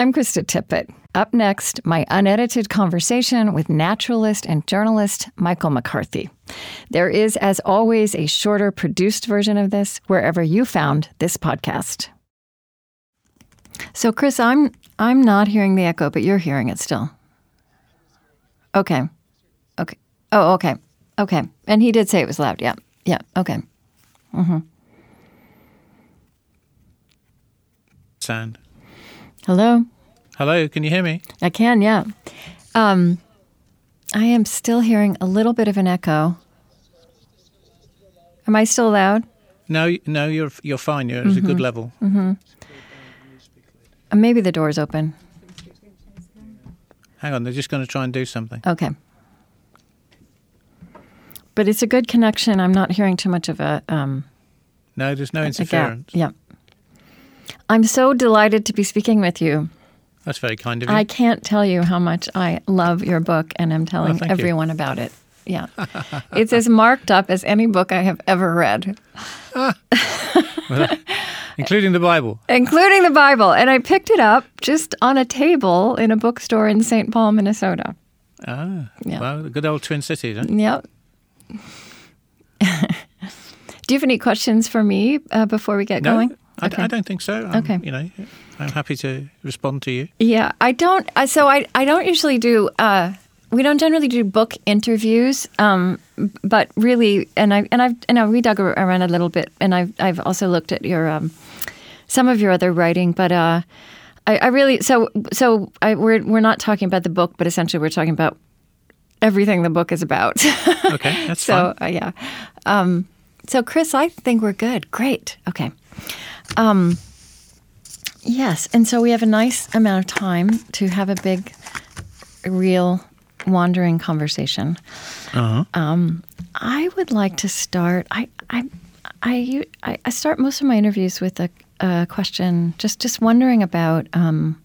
I'm Krista Tippett. Up next, my unedited conversation with naturalist and journalist Michael McCarthy. There is, as always, a shorter produced version of this wherever you found this podcast. So, Chris, I'm I'm not hearing the echo, but you're hearing it still. Okay. Okay. Oh, okay. Okay. And he did say it was loud. Yeah. Yeah. Okay. Mm-hmm. Sound. Hello. Hello, can you hear me? I can, yeah. Um, I am still hearing a little bit of an echo. Am I still loud? No, no, you're you're fine. You're at a good level. Uh, maybe the door's open. Hang on, they're just going to try and do something. Okay. But it's a good connection. I'm not hearing too much of a um, No, there's no interference. Yeah. I'm so delighted to be speaking with you. That's very kind of you. I can't tell you how much I love your book, and I'm telling thank you. everyone about it. Yeah. it's as marked up as any book I have ever read, Including the Bible. including the Bible. And I picked it up just on a table in a bookstore in St. Paul, Minnesota. Ah, Yeah. well, the good old Twin Cities. Huh? Yep. Do you have any questions for me uh, before we get No, going? I, I don't think so. I'm, Okay. You know, I'm happy to respond to you. Yeah, I don't. So I, I don't usually do. Uh, we don't generally do book interviews, um, but really, and I and I've and I we dug around a little bit, and I've I've also looked at your um, some of your other writing, but uh, I, I really so so I, we're we're not talking about the book, but essentially we're talking about everything the book is about. Okay, that's so uh, yeah, um, so Chris, I think we're good. Great. Okay. Um, yes, and so we have a nice amount of time to have a big, real, wandering conversation. Uh-huh. Um, I would like to start. I I I I, start most of my interviews with a, a question, just just wondering about um,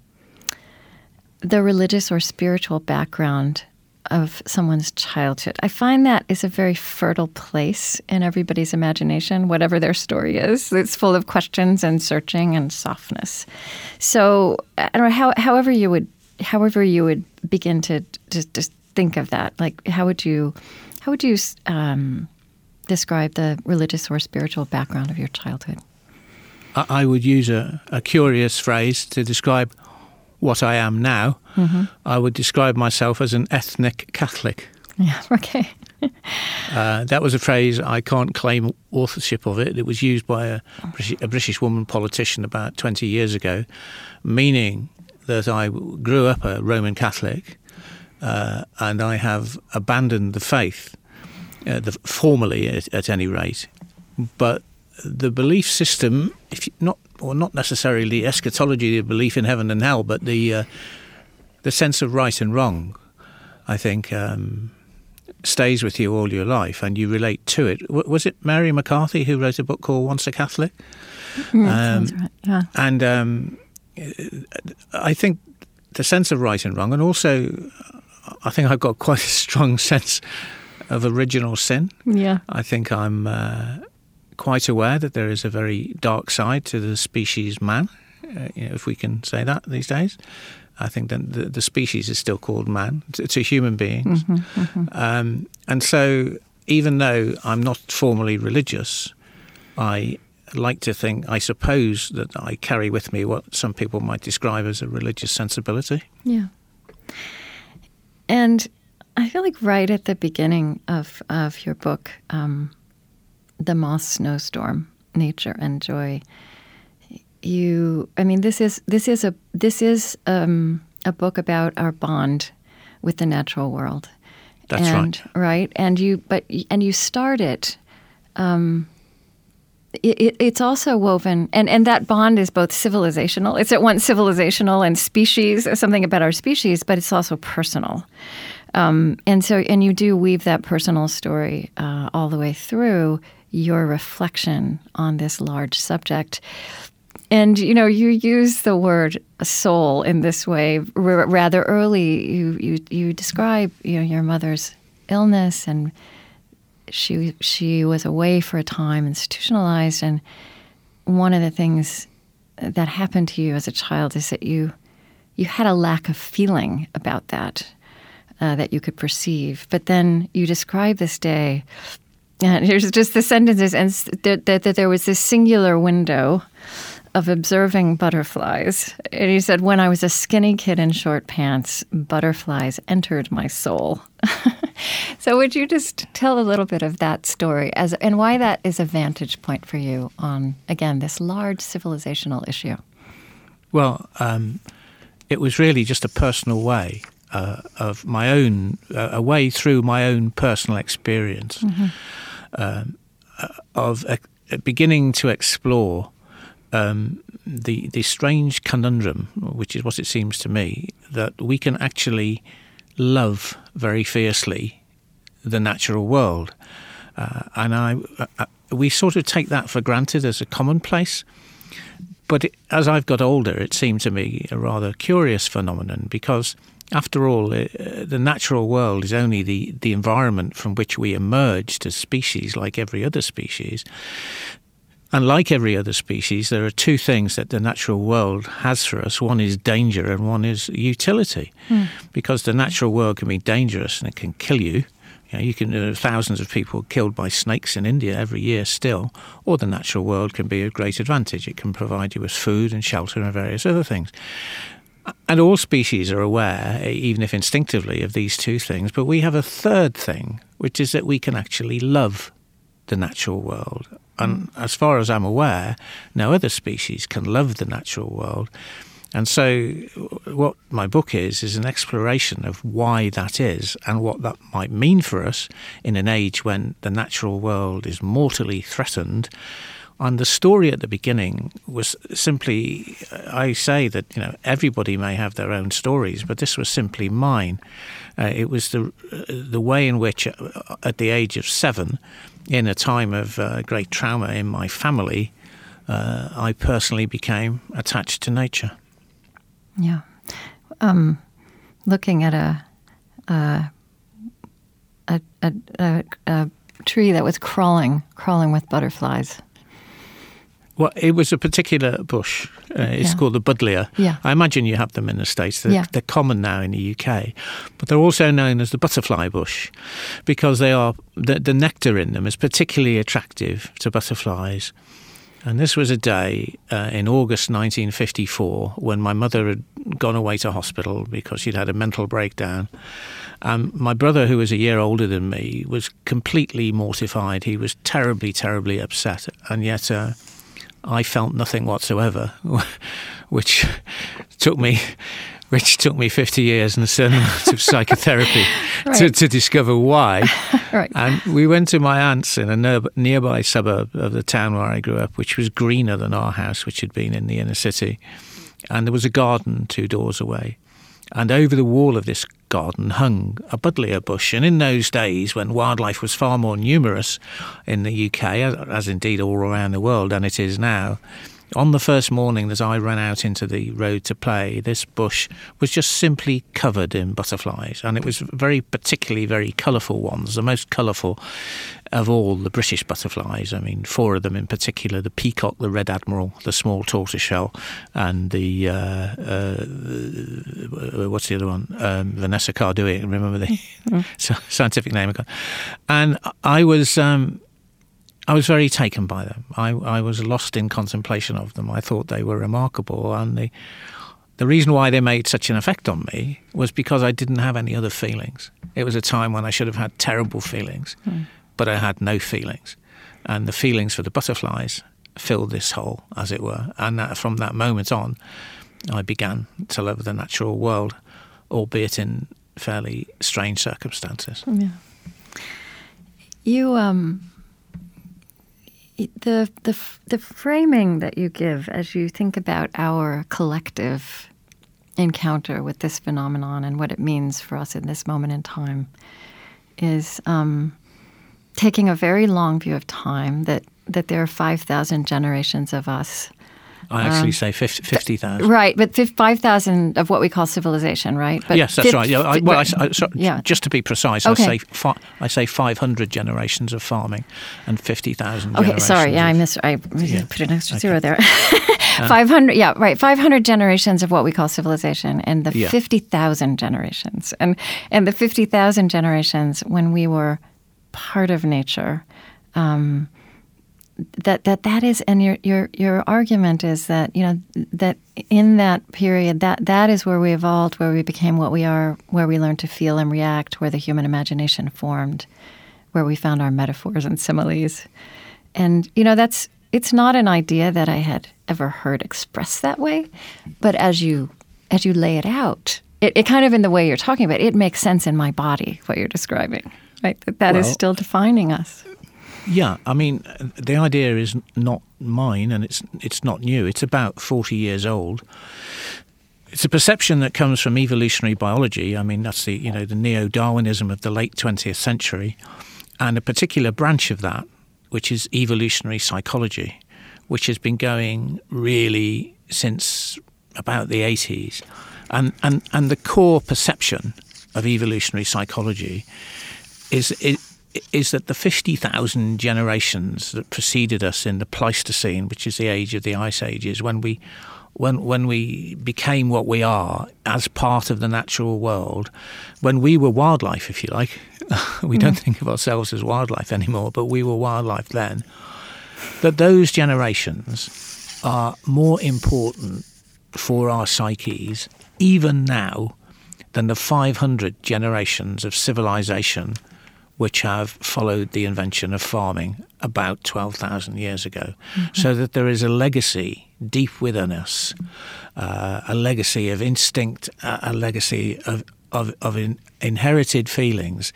the religious or spiritual background of someone's childhood. I find that is a very fertile place in everybody's imagination, whatever their story is. It's full of questions and searching and softness. So I don't know how, however you would however you would begin to just, just think of that. Like how would you how would you um, describe the religious or spiritual background of your childhood? I, would use a, a curious phrase to describe what I am now. Mm-hmm. I would describe myself as an ethnic Catholic. Yeah. Okay. Uh, that was a phrase I can't claim authorship of it. It was used by a British, a British woman politician about 20 years ago, meaning that I grew up a Roman Catholic uh, and I have abandoned the faith, uh, the, formally at, at any rate. But the belief system, if you, not or not necessarily eschatology, the belief in heaven and hell, but the uh, the sense of right and wrong, I think. Um, stays with you all your life and you relate to it. W- was it Mary McCarthy who wrote a book called Once a Catholic? Mm, Um, right. Yeah. And um, I think the sense of right and wrong, and also I think I've got quite a strong sense of original sin. Yeah. I think I'm uh, quite aware that there is a very dark side to the species man, uh, you know, if we can say that these days. I think that the, the species is still called man to, to human beings. Um, and so, even though I'm not formally religious, I like to think, I suppose, that I carry with me what some people might describe as a religious sensibility. Yeah. And I feel like right at the beginning of, of your book, um, The Moth Snowstorm, Nature and Joy, you I mean this is this is a this is um, a book about our bond with the natural world. That's and, right. Right. And you but and you start it um, it, it, it's also woven, and, and that bond is both civilizational. It's at once civilizational and species, something about our species, but it's also personal. Um, and so, and you do weave that personal story uh, all the way through your reflection on this large subject. And you know, you use the word soul in this way r- rather early. You you you describe you know your mother's illness, and she she was away for a time, institutionalized, and one of the things that happened to you as a child is that you you had a lack of feeling about that uh, that you could perceive. But then you describe this day, and here's just the sentences, and that, that, that there was this singular window of observing butterflies. And he said, When I was a skinny kid in short pants, butterflies entered my soul. so, would you just tell a little bit of that story as, and why that is a vantage point for you on, again, this large civilizational issue? Well, um, it was really just a personal way uh, of my own, uh, a way through my own personal experience mm-hmm. Um, uh, of beginning to explore um, the the strange conundrum, which is what it seems to me, that we can actually love very fiercely the natural world, uh, and I, uh, uh, we sort of take that for granted as a commonplace. But it, as I've got older, it seemed to me a rather curious phenomenon because, after all, uh, the natural world is only the, the environment from which we emerged as species, like every other species. And like every other species, there are two things that the natural world has for us. One is danger and one is utility. Mm. Because the natural world can be dangerous and it can kill you. You, know, you can uh, thousands of people killed by snakes in India every year still, or the natural world can be a great advantage. It can provide you with food and shelter and various other things. And all species are aware, even if instinctively, of these two things. But we have a third thing, which is that we can actually love the natural world and as far as I'm aware, no other species can love the natural world. And so, what my book is, is an exploration of why that is and what that might mean for us in an age when the natural world is mortally threatened. And the story at the beginning was simply, I say that you know everybody may have their own stories, but this was simply mine. Uh, it was the the way in which, uh, at the age of seven, in a time of uh, great trauma in my family, uh, I personally became attached to nature. Yeah. Um, looking at a, a, a, a tree that was crawling, crawling with butterflies. Well, it was a particular bush. Uh, it's yeah. called the buddleia. Yeah. I imagine you have them in the States. They're, yeah. they're common now in the UK. But they're also known as the butterfly bush because they are the, the nectar in them is particularly attractive to butterflies. And this was a day uh, in August 1954 when my mother had gone away to hospital because she'd had a mental breakdown. Um, my brother, who was a year older than me, was completely mortified. He was terribly, terribly upset. And yet, uh, I felt nothing whatsoever, which took me which took me 50 years and a certain amount of psychotherapy right. to, to, discover why. right. And we went to my aunt's in a nearby suburb of the town where I grew up, which was greener than our house, which had been in the inner city. And there was a garden two doors away. And over the wall of this garden hung a buddleia bush. And in those days, when wildlife was far more numerous in the UK, as indeed all around the world than it is now, on the first morning that I ran out into the road to play, this bush was just simply covered in butterflies, and it was very particularly very colourful ones, the most colourful of all the British butterflies. I mean, four of them in particular: the peacock, the red admiral, the small tortoiseshell, and the uh, uh, what's the other one? Um, Vanessa cardui. Remember the mm. scientific name? And I was. Um, I was very taken by them. I, I was lost in contemplation of them. I thought they were remarkable, and the the reason why they made such an effect on me was because I didn't have any other feelings. It was a time when I should have had terrible feelings, mm. but I had no feelings, and the feelings for the butterflies filled this hole, as it were. And that, from that moment on, I began to love the natural world, albeit in fairly strange circumstances. Yeah. You um the the the framing that you give as you think about our collective encounter with this phenomenon and what it means for us in this moment in time is um, taking a very long view of time that, that there are 5,000 generations of us. I actually um, say 50,000. 50, right, but 5,000 of what we call civilization, right? But yes, that's right. Yeah, I, well, I, I, so, yeah. just to be precise, okay. I, say fi- I say 500 generations of farming and 50,000 Okay, sorry. Yeah, of, I missed. I yeah. put an extra okay. zero there. uh, 500, yeah, right. 500 generations of what we call civilization and the yeah. 50,000 generations. And, and the 50,000 generations when we were part of nature. Um, that that that is and your your your argument is that you know that in that period that that is where we evolved where we became what we are where we learned to feel and react where the human imagination formed where we found our metaphors and similes. And you know that's it's not an idea that I had ever heard expressed that way but as you as you lay it out it, it kind of in the way you're talking about it makes sense in my body what you're describing right? That that well, is still defining us yeah, I mean, the idea is not mine, and it's it's not new. It's about forty years old. It's a perception that comes from evolutionary biology. I mean, that's the you know the neo-Darwinism of the late twentieth century, and a particular branch of that, which is evolutionary psychology, which has been going really since about the eighties, and and and the core perception of evolutionary psychology is it is that the 50,000 generations that preceded us in the Pleistocene, which is the age of the ice ages, when we when when we became what we are as part of the natural world, when we were wildlife, if you like, we don't mm. think of ourselves as wildlife anymore, but we were wildlife then. That those generations are more important for our psyches even now than the 500 generations of civilization which have followed the invention of farming about 12,000 years ago. Mm-hmm. So that there is a legacy deep within us, uh, a legacy of instinct, a legacy of, of, of in, inherited feelings,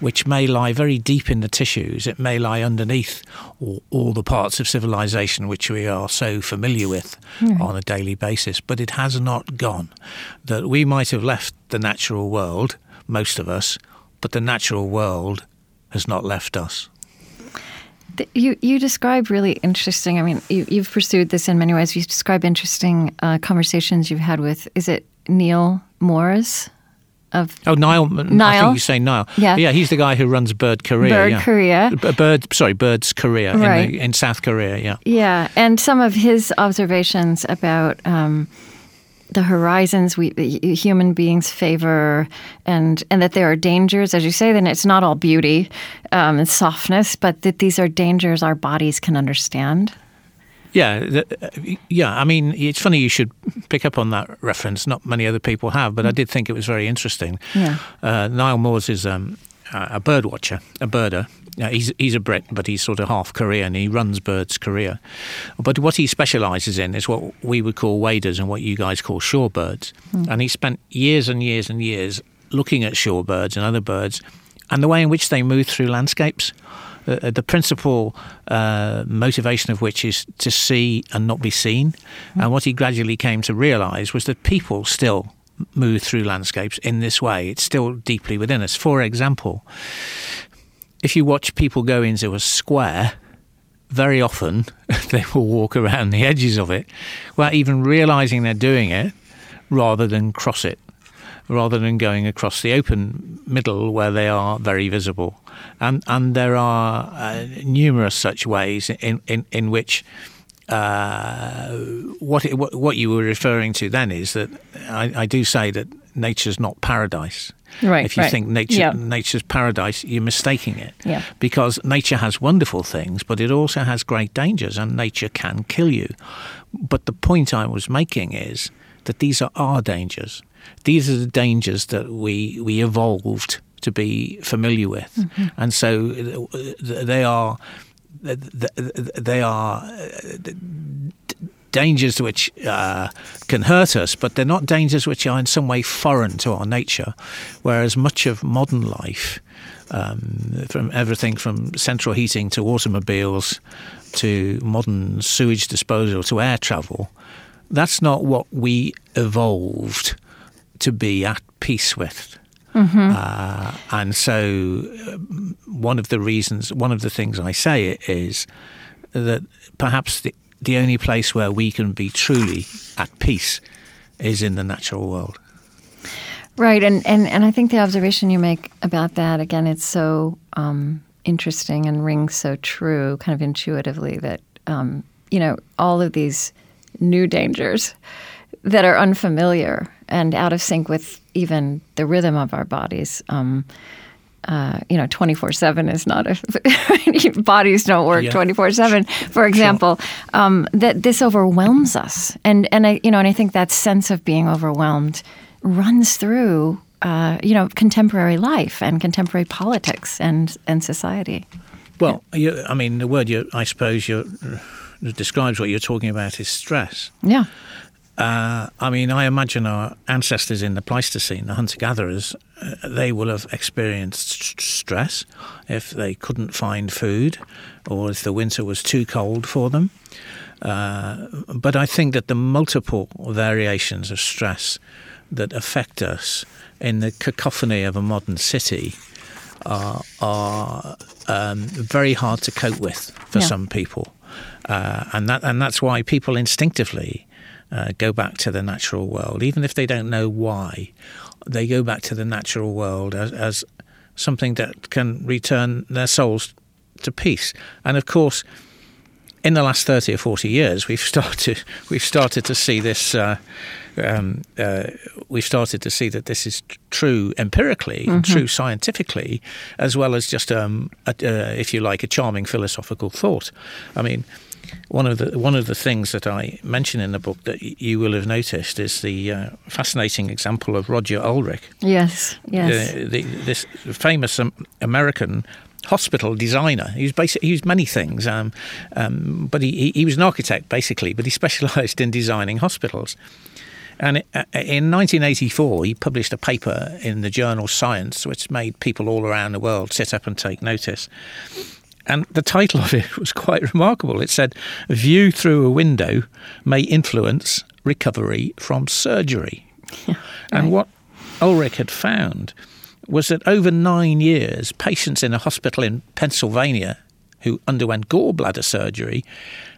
which may lie very deep in the tissues. It may lie underneath all, all the parts of civilization which we are so familiar with mm-hmm. on a daily basis, but it has not gone. That we might have left the natural world, most of us, but the natural world has not left us. You you describe really interesting. I mean, you, have pursued this in many ways. You describe interesting uh, conversations you've had with. Is it Neil Moores? Of oh Niall, Niall, I think you say Niall. Yeah, yeah, he's the guy who runs Bird Korea. Bird yeah. Korea. Bird, sorry, Birds Korea right. in, the, in South Korea. Yeah, yeah, and some of his observations about. Um, the horizons we human beings favor and and that there are dangers as you say then it's not all beauty um, and softness but that these are dangers our bodies can understand yeah, yeah. I mean, it's funny you should pick up on that reference. Not many other people have, but I did think it was very interesting. Yeah. Uh, Niall Moores is um, a bird watcher, a birder, uh, he's he's a Brit, but he's sort of half Korean. He runs Birds Korea, but what he specialises in is what we would call waders and what you guys call shorebirds. Mm. And he spent years and years and years looking at shorebirds and other birds, and the way in which they move through landscapes. Uh, the principal uh, motivation of which is to see and not be seen. Mm. And what he gradually came to realise was that people still move through landscapes in this way. It's still deeply within us. For example, if you watch people go into a square, very often they will walk around the edges of it without even realizing they're doing it rather than cross it, rather than going across the open middle where they are very visible. And, and there are uh, numerous such ways in, in, in which uh, what, it, what you were referring to then is that I, I do say that nature's not paradise. Right. If you right. think nature yeah. nature's paradise, you're mistaking it. Yeah. Because nature has wonderful things, but it also has great dangers, and nature can kill you. But the point I was making is that these are our dangers. These are the dangers that we we evolved to be familiar with, mm-hmm. and so they are they are dangers which uh, can hurt us, but they're not dangers which are in some way foreign to our nature. Whereas much of modern life, um, from everything from central heating to automobiles to modern sewage disposal to air travel, that's not what we evolved to be at peace with. Uh, and so, um, one of the reasons, one of the things I say is that perhaps the, the only place where we can be truly at peace is in the natural world. Right, and, and, and I think the observation you make about that, again, it's so um, interesting and rings so true, kind of intuitively, that, um, you know, all of these new dangers that are unfamiliar and out of sync with even the rhythm of our bodies. Um, uh, you know, 24 7 is not a. bodies don't work 24 Yeah. 7, for example. Um, that this overwhelms us. And, and, I, you know, and I think that sense of being overwhelmed runs through, uh, you know, contemporary life and contemporary politics and, and society. Well, you, I mean, the word you, I suppose, you describes what you're talking about is stress. Yeah. Uh, I mean, I imagine our ancestors in the Pleistocene, the hunter gatherers, uh, they will have experienced st- stress if they couldn't find food or if the winter was too cold for them. Uh, but I think that the multiple variations of stress that affect us in the cacophony of a modern city are, are um, very hard to cope with for Yeah. some people. Uh, and that and that's why people instinctively uh, go back to the natural world, even if they don't know why. They go back to the natural world as, as something that can return their souls to peace. And of course, in the last thirty or forty years, we've started we've started to see this. Uh, um, uh, we've started to see that this is true empirically, and true scientifically, as well as just, um, a, uh, if you like, a charming philosophical thought. I mean, one of the one of the things that I mention in the book that y- you will have noticed is the uh, fascinating example of Roger Ulrich, Yes. Yes. uh, the, this famous um, American hospital designer. He was basically he was many things, um, um, but he, he, he was an architect basically, but he specialised in designing hospitals. And uh, in 1984, he published a paper in the journal Science, which made people all around the world sit up and take notice. And the title of it was quite remarkable. It said, View through a window may influence recovery from surgery. And what Ulrich had found was that over nine years, patients in a hospital in Pennsylvania who underwent gallbladder surgery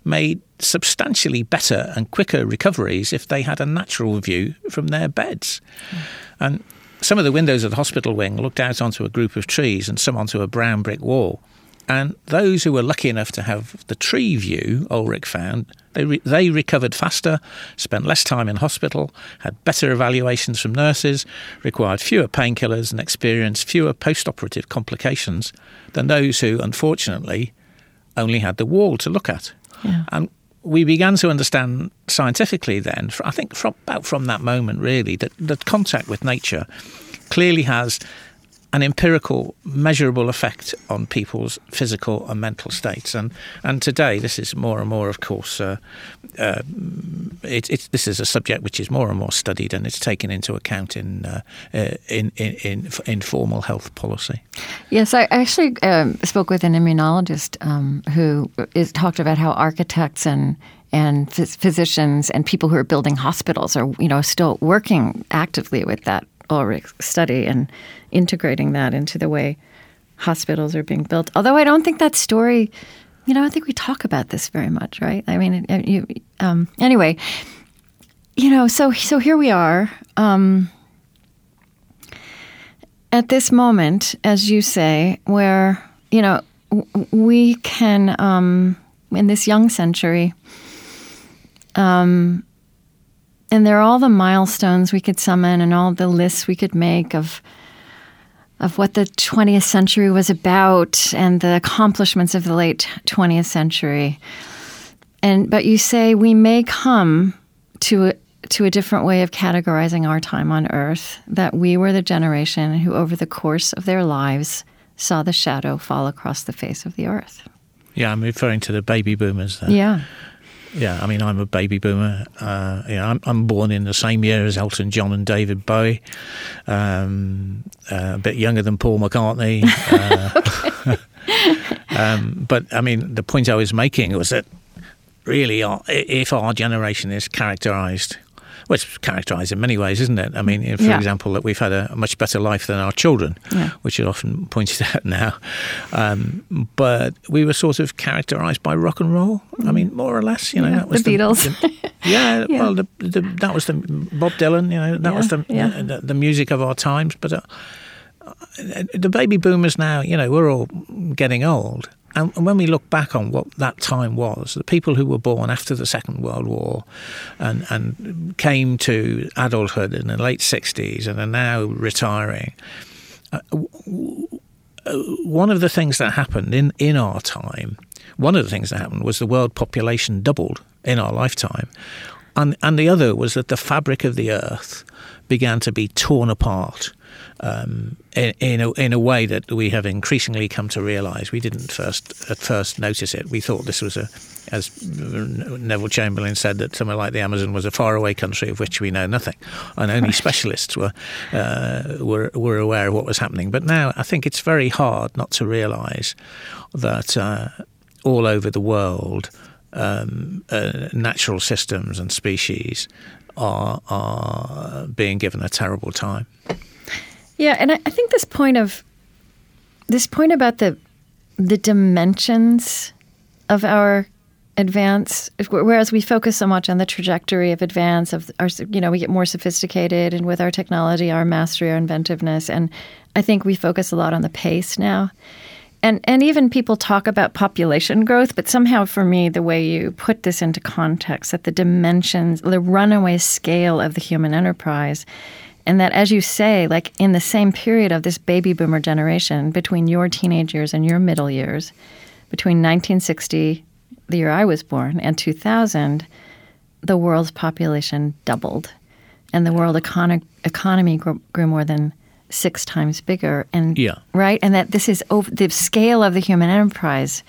made substantially better and quicker recoveries if they had a natural view from their beds. Hmm. And some of the windows of the hospital wing looked out onto a group of trees and some onto a brown brick wall. And those who were lucky enough to have the tree view, Ulrich found, they, re- they recovered faster, spent less time in hospital, had better evaluations from nurses, required fewer painkillers, and experienced fewer post operative complications than those who, unfortunately, only had the wall to look at. Yeah. And we began to understand scientifically then, I think from about from that moment really, that, that contact with nature clearly has an empirical, measurable effect on people's physical and mental states. And and today, this is more and more, of course, uh, uh, it, it's this is a subject which is more and more studied, and it's taken into account in uh, uh, in, in in in formal health policy. Yes, I actually um, spoke with an immunologist um, who is, talked about how architects and and phys- physicians and people who are building hospitals are you know still working actively with that Ulrich study and integrating that into the way hospitals are being built. Although I don't think that story, you know, I think we talk about this very much, right? I mean, you, um, anyway, you know, so so here we are. Um, at this moment, as you say, where you know we can um, in this young century, um, and there are all the milestones we could summon and all the lists we could make of of what the 20th century was about and the accomplishments of the late 20th century. And but you say we may come to a, to a different way of categorizing our time on earth that we were the generation who over the course of their lives saw the shadow fall across the face of the earth. Yeah, I'm referring to the baby boomers there. Yeah. Yeah, I mean, I'm a baby boomer. Uh, you know, I'm, I'm born in the same year as Elton John and David Bowie. Um, uh, a bit younger than Paul McCartney. Uh, um, but I mean, the point I was making was that really, are, if our generation is characterised well, it's characterised in many ways, isn't it? I mean, for Yeah. example, that we've had a, much better life than our children, Yeah. which is often pointed out now. Um, but we were sort of characterised by rock and roll. I mean, more or less, you know, Yeah, that was the Beatles. the- yeah, Yeah. well, the, the, that was the Bob Dylan. You know, that was the, yeah. the the music of our times. But uh, the baby boomers now, you know, we're all getting old. And when we look back on what that time was, the people who were born after the Second World War and, and came to adulthood in the late 60s and are now retiring, uh, one of the things that happened in, in our time, one of the things that happened was the world population doubled in our lifetime. And, and the other was that the fabric of the earth began to be torn apart um, in, in, a, in a way that we have increasingly come to realise. We didn't first at first notice it. We thought this was a, as Neville Chamberlain said, that somewhere like the Amazon was a faraway country of which we know nothing, and only specialists were uh, were were aware of what was happening. But now I think it's very hard not to realise that uh, all over the world, um, uh, natural systems and species are are being given a terrible time. Yeah, and I, I think this point of this point about the the dimensions of our advance, whereas we focus so much on the trajectory of advance of our, you know, we get more sophisticated, and with our technology, our mastery, our inventiveness, and I think we focus a lot on the pace now. And, and even people talk about population growth, but somehow for me, the way you put this into context, that the dimensions, the runaway scale of the human enterprise, and that, as you say, like in the same period of this baby boomer generation, between your teenage years and your middle years, between 1960, the year I was born, and 2000, the world's population doubled, and the world econo- economy grew, grew more than six times bigger. And Yeah. right, and that this is over the scale of the human enterprise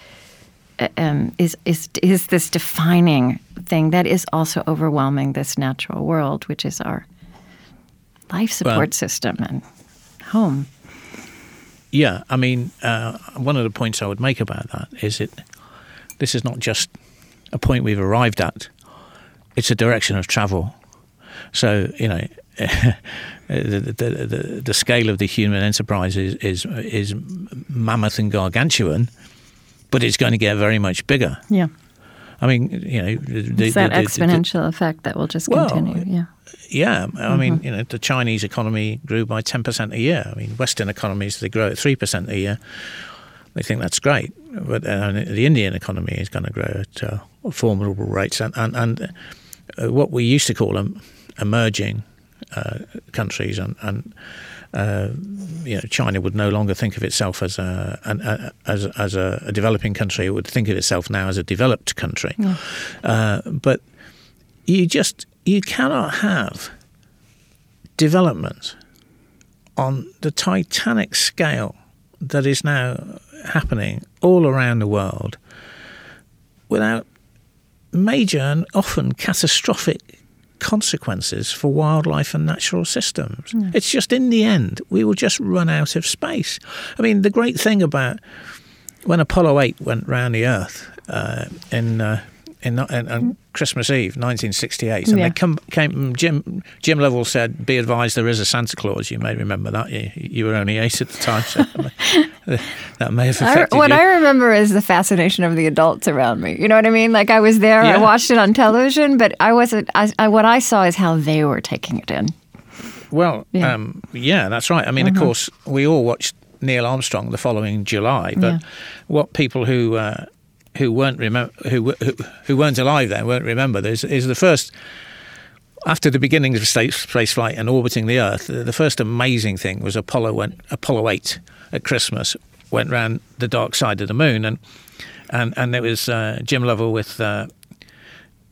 uh, um, is is is this defining thing that is also overwhelming this natural world, which is our life support Well- system and home. Yeah, I mean, uh, one of the points I would make about that is it. This is not just a point we've arrived at; it's a direction of travel. So you know, the, the, the, the scale of the human enterprise is, is is mammoth and gargantuan, but it's going to get very much bigger. Yeah, I mean, you know, the, it's that exponential effect that will just Well, continue. Yeah, Yeah, I mean, you know, the Chinese economy grew by ten percent a year. I mean, Western economies they grow at three percent a year. They think that's great, but uh, the Indian economy is going to grow at uh, formidable rates, and and, and uh, what we used to call them emerging uh, countries, and and uh, you know, China would no longer think of itself as a, an, a as as a, a developing country. It would think of itself now as a developed country. Uh, but you just you cannot have development on the titanic scale that is now happening all around the world without major and often catastrophic consequences for wildlife and natural systems. It's just in the end, we will just run out of space. I mean, the great thing about when Apollo 8 went round the Earth uh, in, uh, in, in, on Christmas Eve, 1968, and Yeah. they come, came, Jim, Jim Lovell said, Be advised there is a Santa Claus. You may remember that. You, you were only eight at the time, so that may have I, affected what you. I remember is the fascination of the adults around me. You know what I mean? Like I was there, I watched it on television, but I wasn't. I, I, what I saw is how they were taking it in. Well, Yeah. yeah, um, yeah that's right. I mean, of course, we all watched Neil Armstrong the following July, but Yeah. what people who uh, who weren't remember who, who who weren't alive then won't remember is, is the first after the beginning of space, flight and orbiting the Earth. The, first amazing thing was Apollo went Apollo eight at Christmas went round the dark side of the moon, and and and it was uh, Jim Lovell with. Uh,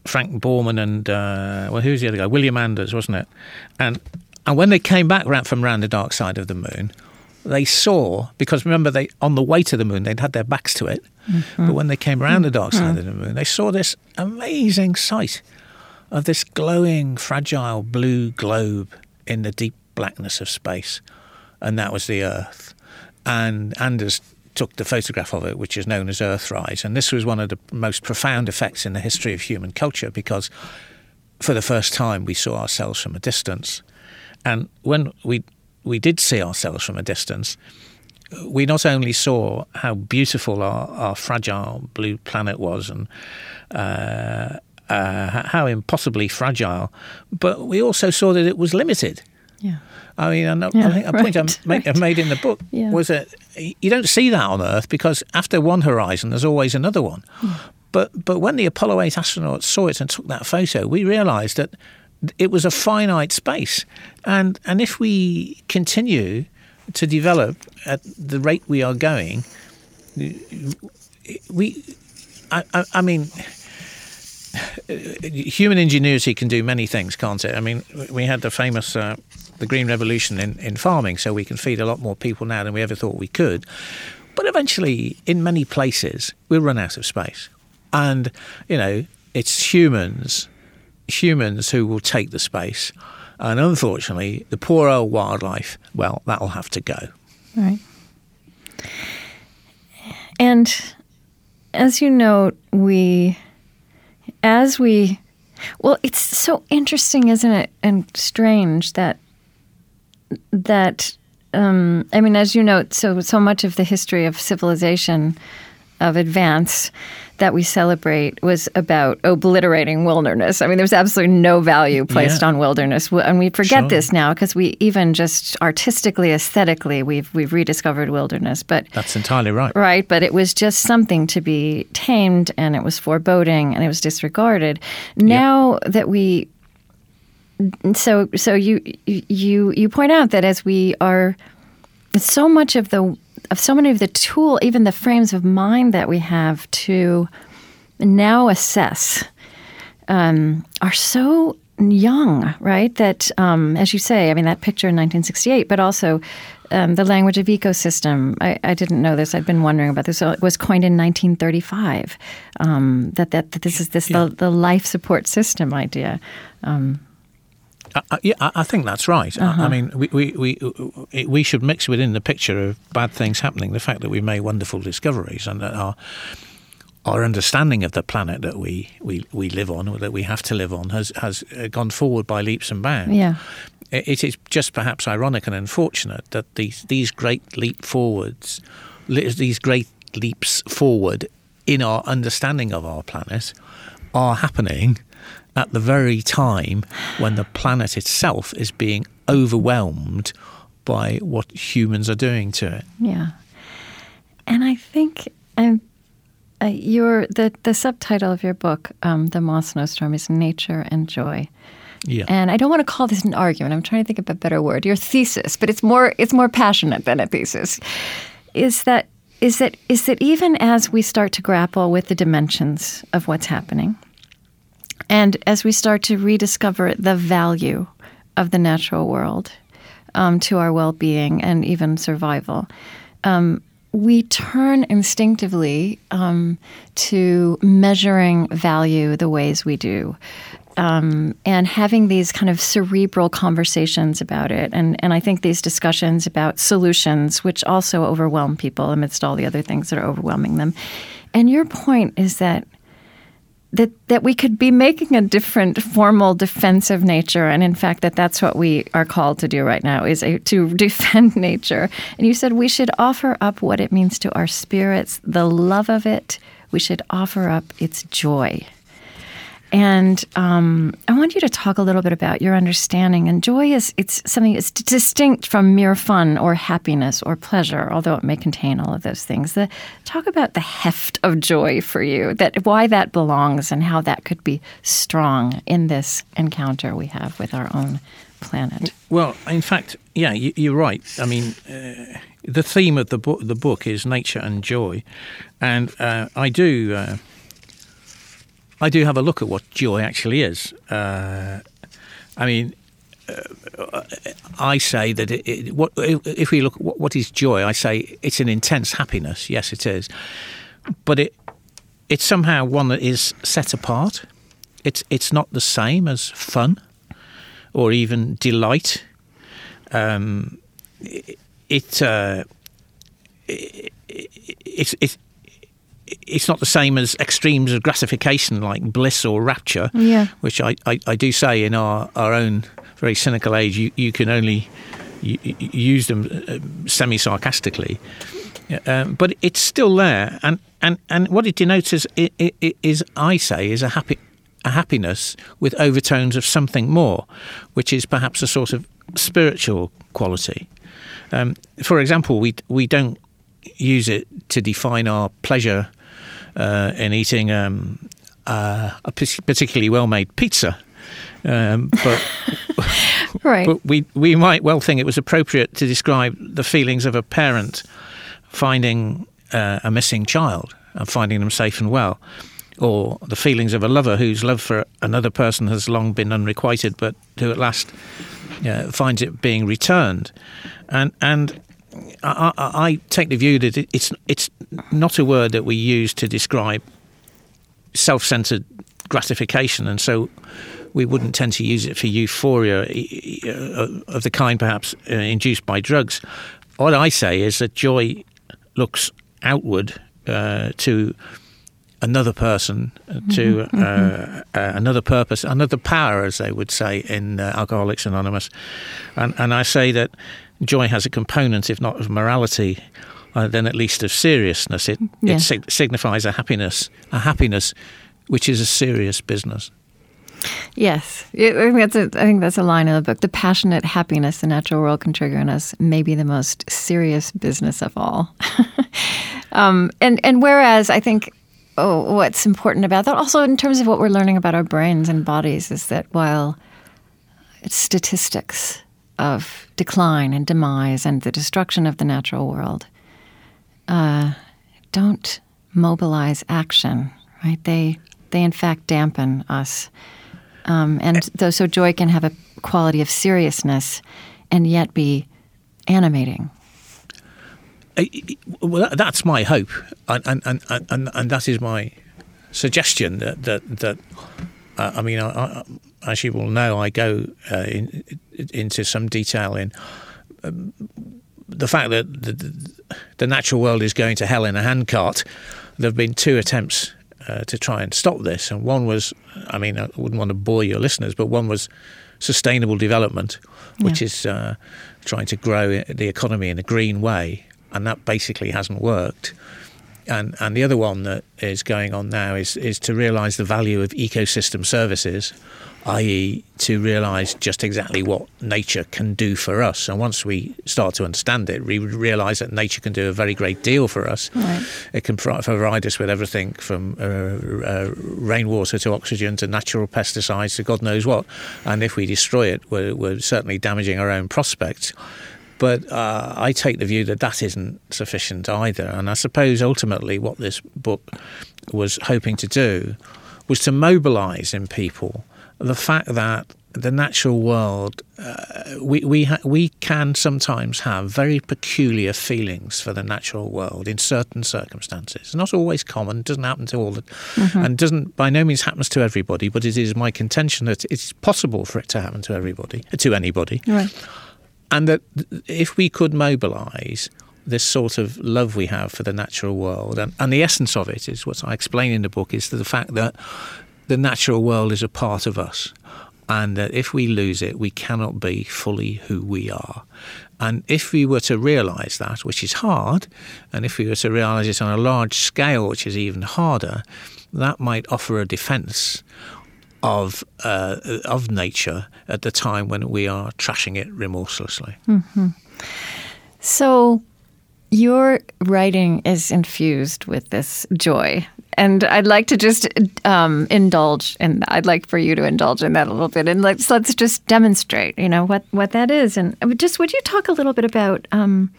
Frank Borman and uh, well, who's the other guy? William Anders, wasn't it? And and when they came back round from round the dark side of the moon, they saw because remember they on the way to the moon they'd had their backs to it, but mm-hmm. when they came round the dark mm-hmm. side of the moon, they saw this amazing sight of this glowing, fragile blue globe in the deep blackness of space, and that was the Earth. And Anders took the photograph of it, which is known as Earthrise. And this was one of the most profound effects in the history of human culture because for the first time we saw ourselves from a distance. And when we we did see ourselves from a distance, we not only saw how beautiful our, our fragile blue planet was and uh, uh, how impossibly fragile, but we also saw that it was limited. Yeah. I mean, I, yeah, I think a right, point I made, right. made in the book yeah. was that you don't see that on Earth because after one horizon, there's always another one. Yeah. But but when the Apollo 8 astronauts saw it and took that photo, we realised that it was a finite space, and and if we continue to develop at the rate we are going, we, I, I, I mean human ingenuity can do many things, can't it? I mean, we had the famous uh, the green revolution in, in farming, so we can feed a lot more people now than we ever thought we could. But eventually, in many places, we'll run out of space, and you know, it's humans, humans who will take the space, and unfortunately, the poor old wildlife, well, that'll have to go. Right. And as you note, we as we well it's so interesting isn't it and strange that that um, I mean, as you note, so so much of the history of civilization, of advance, that we celebrate was about obliterating wilderness. I mean, there's absolutely no value placed yeah. on wilderness, and we forget sure. this now because we even just artistically, aesthetically, we've we've rediscovered wilderness. But that's entirely right. Right, but it was just something to be tamed, and it was foreboding, and it was disregarded. Now yep. that we so so you you you point out that as we are so much of the of so many of the tool, even the frames of mind that we have to now assess, um, are so young, right? That, um, as you say, I mean, that picture in 1968, but also um, the language of ecosystem. I, I, didn't know this. I'd been wondering about this. So it was coined in 1935. Um, that, that, that this is this yeah. the, the life support system idea. Um, uh, yeah, I think that's right. Uh-huh. I, I, mean, we, we, we, we should mix within the picture of bad things happening the fact that we've made wonderful discoveries and that our our understanding of the planet that we, we, we live on or that we have to live on has has uh, gone forward by leaps and bounds. Yeah. It is just perhaps ironic and unfortunate that these these great leap forwards, these great leaps forward in our understanding of our planet, are happening at the very time when the planet itself is being overwhelmed by what humans are doing to it. Yeah. And I think um, uh, your the, the subtitle of your book, um, The Moth Snowstorm, is Nature and Joy. Yeah. And I don't want to call this an argument. I'm trying to think of a better word. Your thesis, but it's more it's more passionate than a thesis. Is that is that is that even as we start to grapple with the dimensions of what's happening, and as we start to rediscover the value of the natural world um, to our well being and even survival, um, we turn instinctively um, to measuring value the ways we do. Um, and having these kind of cerebral conversations about it. And, and I think these discussions about solutions, which also overwhelm people amidst all the other things that are overwhelming them. And your point is that that that we could be making a different formal defensive nature. And in fact that that's what we are called to do right now is a, to defend nature. And you said we should offer up what it means to our spirits the love of it. We should offer up its joy and um, I want you to talk a little bit about your understanding. And joy is it's something that's distinct from mere fun or happiness or pleasure, although it may contain all of those things. The, talk about the heft of joy for you, that why that belongs, and how that could be strong in this encounter we have with our own planet. Well, in fact, yeah, you, are right. I mean. Uh, the theme of the book, the book is nature and joy, and uh, I do uh, I do have a look at what joy actually is. Uh, I mean, uh, I say that it, it, what, if we look what, what is joy, I say it's an intense happiness. Yes, it is, but it it's somehow one that is set apart. It's it's not the same as fun or even delight. Um, it, it uh, it's it's not the same as extremes of gratification like bliss or rapture, Yeah. which I, I, I do say in our, our own very cynical age, you, you can only use them uh, semi sarcastically. Um, but it's still there, and, and, and what it denotes is, is, I say, is a happy a happiness with overtones of something more, which is perhaps a sort of spiritual quality. Um, for example, we we don't use it to define our pleasure uh, in eating um, uh, a particularly well-made pizza, um, but Right. but we we might well think it was appropriate to describe the feelings of a parent finding uh, a missing child and finding them safe and well, or the feelings of a lover whose love for another person has long been unrequited, but who at last uh, finds it being returned, and and. I, I, I take the view that it's it's not a word that we use to describe self-centered gratification, and so we wouldn't tend to use it for euphoria uh, of the kind perhaps uh, induced by drugs. What I say is that joy looks outward uh, to another person, uh, to uh, uh, another purpose, another power, as they would say in uh, Alcoholics Anonymous. And, and I say that joy has a component, if not of morality, uh, then at least of seriousness. It, Yeah. it sig- signifies a happiness, a happiness which is a serious business. Yes, I think that's a, I think that's a line in the book. The passionate happiness the natural world can trigger in us may be the most serious business of all. um, and and whereas I think oh, what's important about that, also in terms of what we're learning about our brains and bodies, is that while it's statistics of decline and demise and the destruction of the natural world, uh, don't mobilize action. Right? They they in fact dampen us. Um, and though so joy can have a quality of seriousness and yet be animating. Well, that's my hope, and and, and, and, and that is my suggestion that that, that uh, I mean, I, I, as you will know, I go uh, in, into some detail in um, the fact that the, the natural world is going to hell in a handcart. There have been two attempts uh, to try and stop this, and one was, I mean, I wouldn't want to bore your listeners, but one was sustainable development, which Yeah. is uh, trying to grow the economy in a green way, and that basically hasn't worked. And and the other one that is going on now is is to realise the value of ecosystem services, i.e., to realise just exactly what nature can do for us. And once we start to understand it, we realise that nature can do a very great deal for us. Right. It can provide us with everything from uh, uh, rainwater to oxygen to natural pesticides to God knows what. And if we destroy it, we're, we're certainly damaging our own prospects. But uh, I take the view that that isn't sufficient either. And I suppose ultimately what this book was hoping to do was to mobilize in people the fact that the natural world, uh, we we ha- we can sometimes have very peculiar feelings for the natural world in certain circumstances. Not always common, doesn't happen to all, the, and doesn't by no means happens to everybody. But it is my contention that it's possible for it to happen to everybody, to anybody Right. And that if we could mobilize this sort of love we have for the natural world and, and the essence of it is what I explain in the book is the fact that the natural world is a part of us and that if we lose it we cannot be fully who we are. And if we were to realize that which is hard and if we were to realize it on a large scale which is even harder that might offer a defense of uh, of nature at the time when we are trashing it remorselessly. So your writing is infused with this joy. And I'd like to just um, indulge, and I'd like for you to indulge in that a little bit, and let's let's just demonstrate, you know, what what that is, and just would you talk a little bit about um,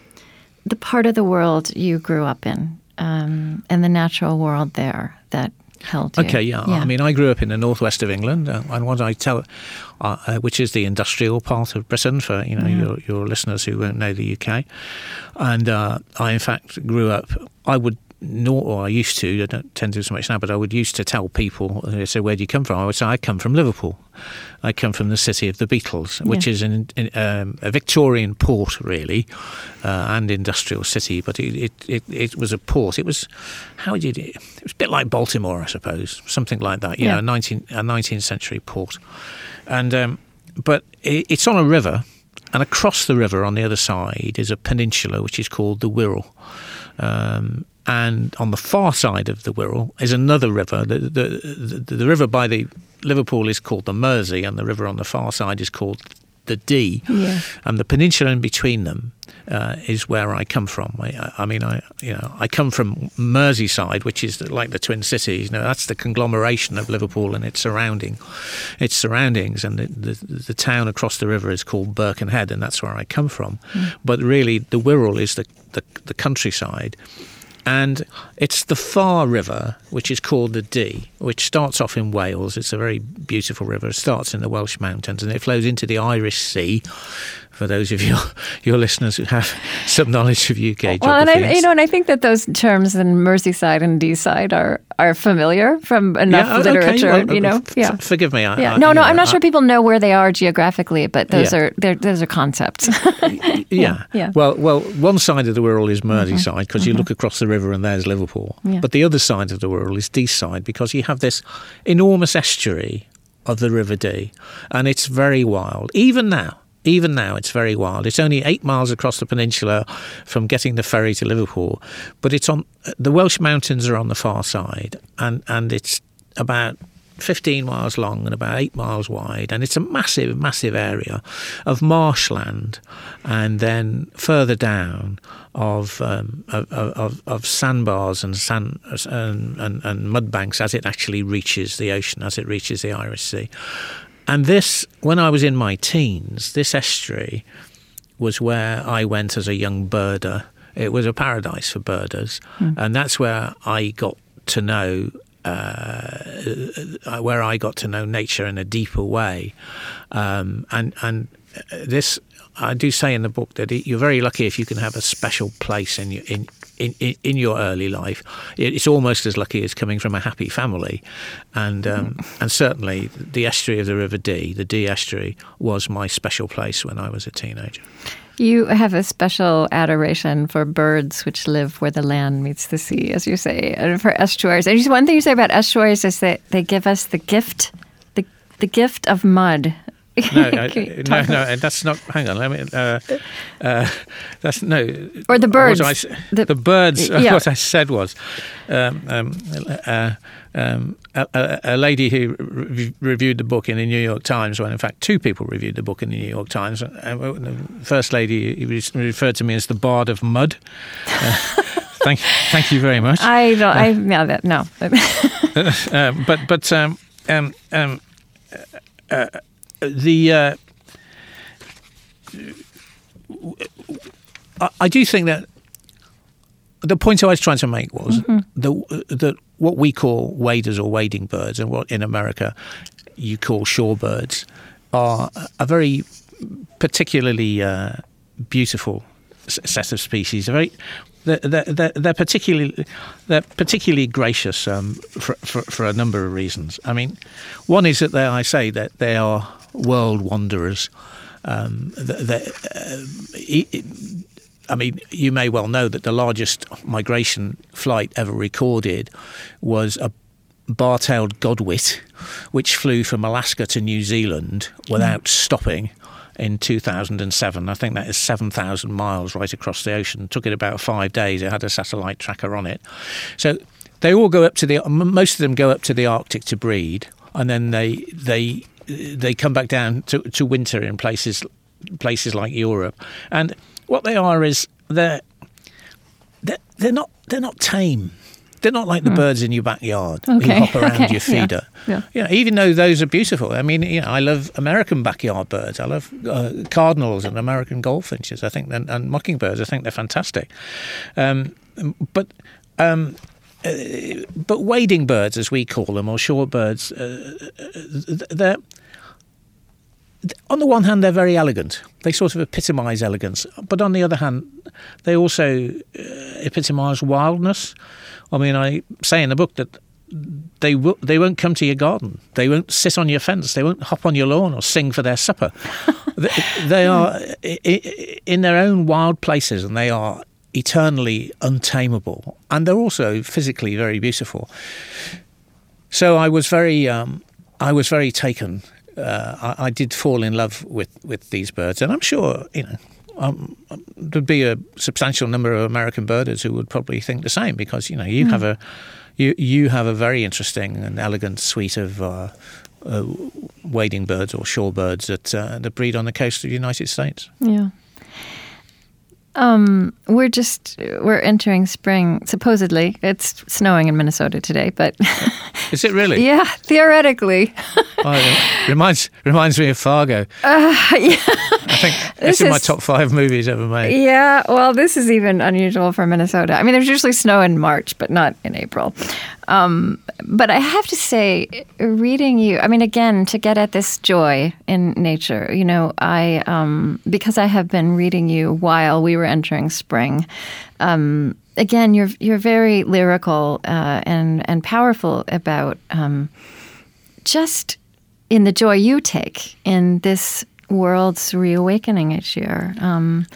the part of the world you grew up in, um, and the natural world there that held you? Okay, yeah. yeah. I mean, I grew up in the northwest of England, uh, and what I tell, uh, uh, which is the industrial part of Britain for you know your your listeners who won't know the UK, and uh, I in fact grew up. I would nor or I used to. I don't tend to do so much now, but I would used to tell people. They say, "Where do you come from?" I would say, "I come from Liverpool. I come from the city of the Beatles, which Yeah. is an, an, um, a Victorian port, really, uh, and industrial city. But it, it, it, it was a port. It was how do It It was a bit like Baltimore, I suppose, something like that. You Yeah. know, a nineteen a nineteenth century port, and um, but it, it's on a river." And across the river on the other side is a peninsula which is called the Wirral. Um, and on the far side of the Wirral is another river. The, the, the, the river by the Liverpool is called the Mersey, and the river on the far side is called the Dee. Yeah. And the peninsula in between them uh, is where I come from. I, I mean, I you know I come from Merseyside, which is like the Twin Cities. You know, that's the conglomeration of Liverpool and its surrounding, its surroundings, and the, the, the town across the river is called Birkenhead, and that's where I come from. But really, the Wirral is the, the, the countryside. And it's the Far River, which is called the Dee, which starts off in Wales. It's a very beautiful river. It starts in the Welsh mountains and it flows into the Irish Sea. For those of your your listeners who have some knowledge of UK Well, and I, you know, and I think that those terms in Merseyside and Deeside are are familiar from enough Yeah, okay, literature. well, you uh, know, f- yeah. Forgive me. I, Yeah. I- No, no, know, I'm not sure people know where they are geographically, but those Yeah. are they're, those are concepts. yeah. yeah. Well, well, one side of the world is mm-hmm. Merseyside because you mm-hmm. look across the river and there's Liverpool. Yeah. But the other side of the world is Deeside because you have this enormous estuary of the River Dee, and it's very wild. Even now, even now, it's very wild. It's only eight miles across the peninsula from getting the ferry to Liverpool, but it's on the Welsh mountains are on the far side, and and it's about 15 miles long and about eight miles wide, and it's a massive, massive area of marshland, and then further down of um, of, of, of sandbars and sand and, and, and mud banks as it actually reaches the ocean, as it reaches the Irish Sea. And this, when I was in my teens, this estuary was where I went as a young birder. It was a paradise for birders, and that's where I got to know uh, where I got to know nature in a deeper way. Um, and and this, I do say in the book that you're very lucky if you can have a special place in your in. In, in, in your early life, it's almost as lucky as coming from a happy family, and um, and certainly the estuary of the River Dee, the Dee estuary, was my special place when I was a teenager. you have a special adoration for birds which live where the land meets the sea, as you say, and for estuaries. And just one thing you say about estuaries is that they give us the gift, the the gift of mud. No, I, no, no, and that's not. Hang on, let me. Uh, uh, that's no. Or the birds. I The- the, birds. uh, yeah. What I said was, um, um, uh, um, a, a, a lady who re- reviewed the book in the New York Times. When in fact two people reviewed the book in the New York Times. Uh, the first lady referred to me as the Bard of Mud. Uh, thank, thank you very much. I don't. I yeah. That no. but but um, um, um, uh, the uh, I, I do think that the point I was trying to make was the that what we call waders or wading birds, and what in America you call shorebirds, are a very particularly uh, beautiful set of species. Very, they're, they're, they're, they're particularly they're particularly gracious um, for, for for a number of reasons. I mean, one is that they, I say that they are world wanderers. Um, they- uh, I mean, you may well know that the largest migration flight ever recorded was a bar-tailed godwit, which flew from Alaska to New Zealand without stopping in 2007. I think that is 7,000 miles right across the ocean. It Took it about five days. It had a satellite tracker on it. So they all go up to the. Most of them go up to the Arctic to breed, and then they they they come back down to, to winter in places places like Europe. And what they are is they're they're, they're not they're not tame. They're not like the birds in your backyard. Okay, who hop around okay, your feeder. yeah. You know, even though those are beautiful. I mean, you know, I love American backyard birds. I love uh, cardinals and American goldfinches. I think and, and mockingbirds. I think they're fantastic. Um, but um, uh, but wading birds, as we call them, or shorebirds, uh, they're on the one hand, they're very elegant. They sort of epitomise elegance, but on the other hand, they also uh, epitomise wildness. I mean, I say in the book that they will, they won't come to your garden. They won't sit on your fence. They won't hop on your lawn or sing for their supper. they, they are in their own wild places, and they are eternally untamable, and they're also physically very beautiful. So I was very, um, I was very taken. Uh, I, I, did fall in love with, with these birds, and I'm sure you know um, there'd be a substantial number of American birders who would probably think the same because you know you mm. have a you you have a very interesting and elegant suite of uh, uh, wading birds or shorebirds that uh, that breed on the coast of the United States. Yeah. Um, we're just we're entering spring. Supposedly, it's snowing in Minnesota today, but is it really? yeah, theoretically. oh, reminds reminds me of Fargo. Uh, yeah. I think this is my top five movies ever made. Yeah, well, this is even unusual for Minnesota. I mean, there's usually snow in March, but not in April. Um, but I have to say, reading you, I mean, again, to get at this joy in nature, you know, I, um, because I have been reading you while we were entering spring, um, again, you're, you're very lyrical uh, and, and powerful about um, just in the joy you take in this world's reawakening each year. Um,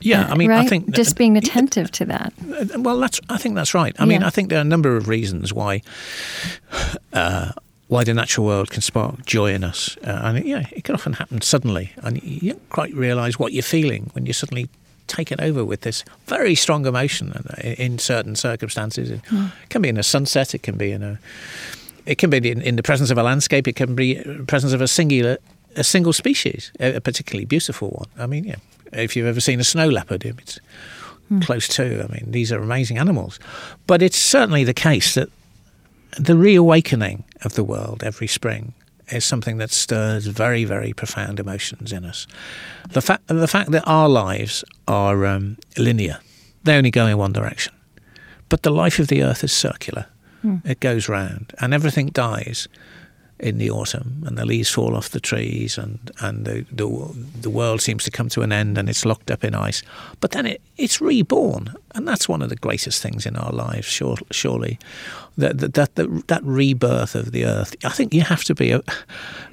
yeah, I mean, right? I think just being attentive to that. Well, that's I think that's right. I yeah. mean, I think there are a number of reasons why. Uh, why the natural world can spark joy in us, uh, and yeah, it can often happen suddenly, and you don't quite realise what you're feeling when you're suddenly taken over with this very strong emotion in certain circumstances. It mm. can be in a sunset, it can be in a, it can be in, in the presence of a landscape, it can be in the presence of a singular, a single species, a particularly beautiful one. I mean, yeah, if you've ever seen a snow leopard, it's mm. close to. I mean, these are amazing animals. But it's certainly the case that the reawakening of the world every spring is something that stirs very, very profound emotions in us. The fact, the fact that our lives are um, linear, they only go in one direction. But the life of the earth is circular. Mm. It goes round, and everything dies in the autumn, and the leaves fall off the trees, and and the the, the world seems to come to an end, and it's locked up in ice. But then it, it's reborn, and that's one of the greatest things in our lives, sure, surely. That that that, that, that rebirth of the earth. I think you have to be a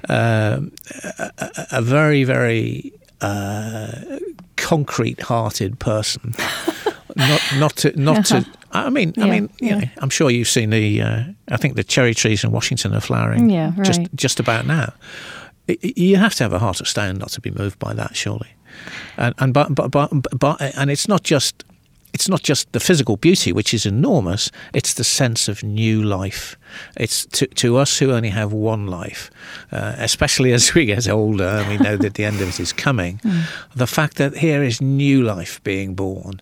uh, a, a, very very uh, concrete-hearted person. Not not to not uh-huh. to I mean, yeah, I mean, yeah. know, I'm sure you've seen the. Uh, I think the cherry trees in Washington are flowering. Yeah, right. Just just about now. you have to have a heart of stone not to be moved by that, surely. And and but but but, but and it's not just it's not just the physical beauty, which is enormous. It's the sense of new life. It's to, to us who only have one life, uh, especially as we get older and we know that the end of it is coming. Mm. The fact that here is new life being born,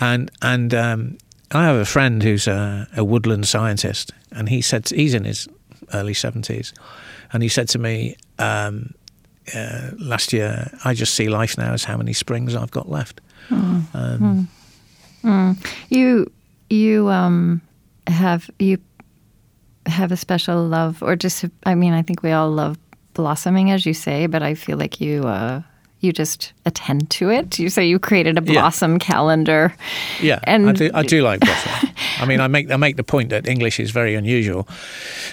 and and um, I have a friend who's a, a woodland scientist, and he said he's in his early seventies, and he said to me um, uh, last year, "I just see life now as how many springs I've got left." Mm. Um, mm. You you um, have you have a special love, or just I mean, I think we all love blossoming, as you say, but I feel like you. Uh, you just attend to it. You say you created a blossom yeah. calendar. Yeah, and I do, I do like blossom. I mean, I make I make the point that English is very unusual,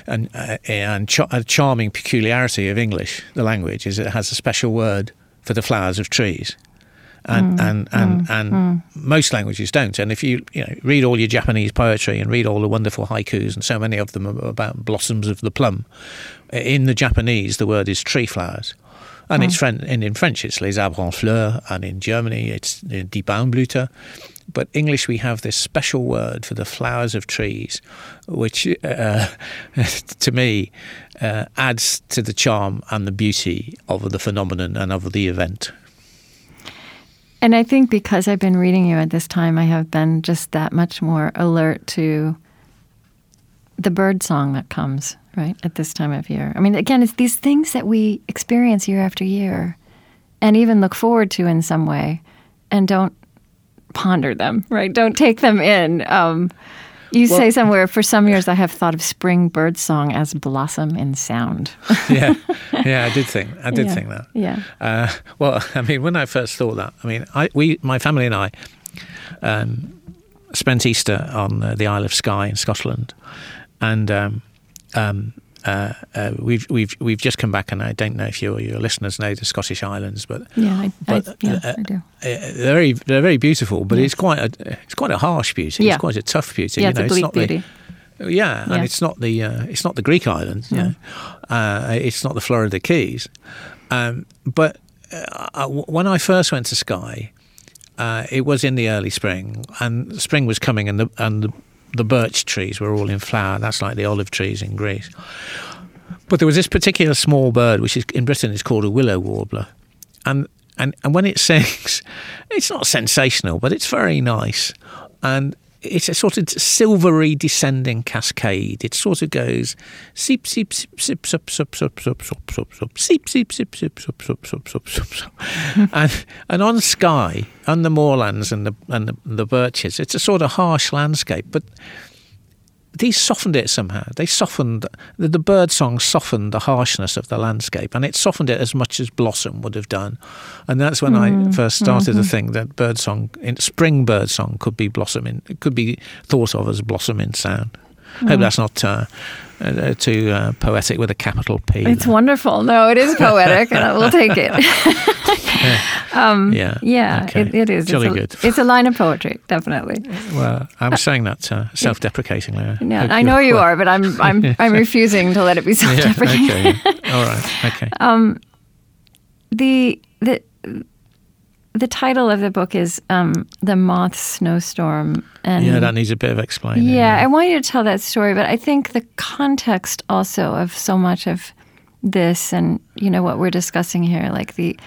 and uh, and ch- a charming peculiarity of English, the language, is it has a special word for the flowers of trees. And mm, and and, mm, and mm. most languages don't. And if you you know read all your Japanese poetry and read all the wonderful haikus, and so many of them are about blossoms of the plum, in the Japanese the word is tree flowers. And it's French, and in French it's les arbres en fleurs, and in Germany it's die Baumblüte. But English, we have this special word for the flowers of trees, which uh, to me uh, adds to the charm and the beauty of the phenomenon and of the event. And I think because I've been reading you at this time, I have been just that much more alert to the bird song that comes right at this time of year. I mean, again, it's these things that we experience year after year, and even look forward to in some way, and don't ponder them, right? Don't take them in. Um, You say somewhere, for some years I have thought of spring bird song as blossom in sound. yeah, yeah, I did think, I did Yeah. think that. Yeah. Uh, well, I mean, when I first thought that, I mean, I, we, my family and I, um, spent Easter on uh, the Isle of Skye in Scotland, and um, um, uh, uh, we've we've we've just come back, and I don't know if your your listeners know the Scottish Islands, but Yeah, I, But, I, yeah, uh, I do. uh, they're very they're very beautiful, but it's quite a it's quite a harsh beauty. Yeah. It's quite a tough beauty. Yeah, you it's know, a bleak not beauty. The, yeah, Yeah. and it's not the uh, it's not the Greek islands. Uh, it's not the Florida Keys. Um, but uh, when I first went to Skye, uh, it was in the early spring, and spring was coming, and the and the, the birch trees were all in flower. That's like the olive trees in Greece. But there was this particular small bird, which is in Britain is called a willow warbler, and and and when it sings, it's not sensational, but it's very nice, and it's a sort of silvery descending cascade. It sort of goes seep seep seep seep sup sup sup sup sup sup sup seep seep seep seep sup sup sup sup sup sup, and and on Skye, on the moorlands and the and the, the birches, it's a sort of harsh landscape, but these softened it somehow. They softened the, the bird song softened the harshness of the landscape, and it softened it as much as blossom would have done. And that's when I first started to think that bird song, in, spring bird song, could be blossom in, could be thought of as blossom in sound. Hope that's not uh, uh, too uh, poetic with a capital P. It's wonderful. No, it is poetic, and I will take it. yeah, Yeah, Okay. it, it is. Jolly it's a, good. It's a line of poetry, definitely. Well, I'm saying that uh, self-deprecatingly. I Yeah, hope I know you well- are, but I'm I'm I'm refusing to let it be self-deprecating. okay. All right. Okay. the the the title of the book is um, "The Moth Snowstorm," and yeah, that needs a bit of explaining. yeah, I want you to tell that story, but I think the context also of so much of this, and you know what we're discussing here, like the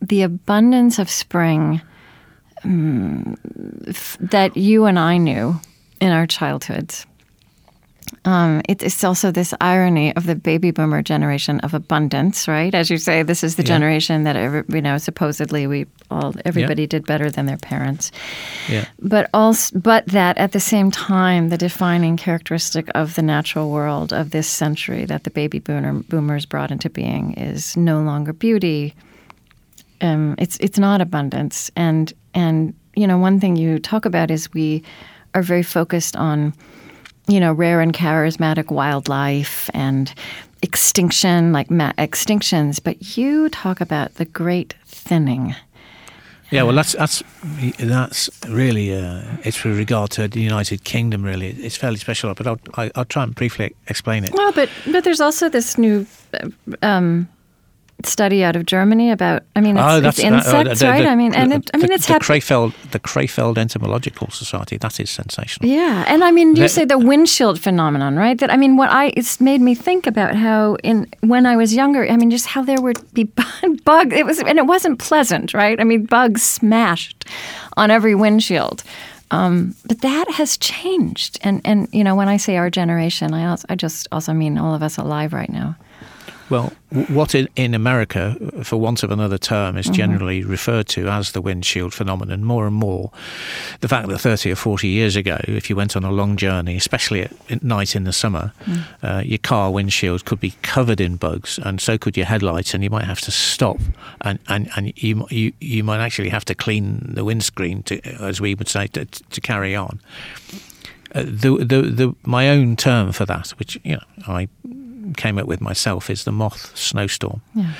the abundance of spring um, f- that you and I knew in our childhoods. Um, it, it's also this irony of the baby boomer generation of abundance, right? As you say, this is the Yeah. generation that every, you know supposedly we all everybody did better than their parents Yeah. but also but that at the same time the defining characteristic of the natural world of this century that the baby boomer, boomers brought into being is no longer beauty um, it's it's not abundance and and you know one thing you talk about is we are very focused on you know rare and charismatic wildlife and extinction like ma- extinctions but you talk about the great thinning Yeah, well, that's that's that's really uh, it's with regard to the United Kingdom. Really, it's fairly special, but I'll I, I'll try and briefly explain it. Well, but but there's also this new uh, um, study out of Germany about. I mean, it's, it's that- insects, oh, the- right? the- I mean, and it, I mean, the, it's the happening. Krefeld the Krefeld Entomological Society. That is sensational. Yeah, and I mean, you That- say the windshield phenomenon, right? That I mean, what I it's made me think about how in when I was younger, I mean, just how there would be bugs. It was and it wasn't pleasant, right? I mean, bugs smashed on every windshield. Um, but that has changed, and and you know, when I say our generation, I also, I just also mean all of us alive right now. Well, what in, in America, for want of another term, is generally referred to as the windshield phenomenon, more and more. The fact that 30 or 40 years ago, if you went on a long journey, especially at, at night in the summer, uh, your car windshield could be covered in bugs, and so could your headlights, and you might have to stop, and, and, and you, you, you might actually have to clean the windscreen, to, as we would say, to, to carry on. Uh, the, the, the, my own term for that, which you know, I came up with myself, is the moth snowstorm. Yeah.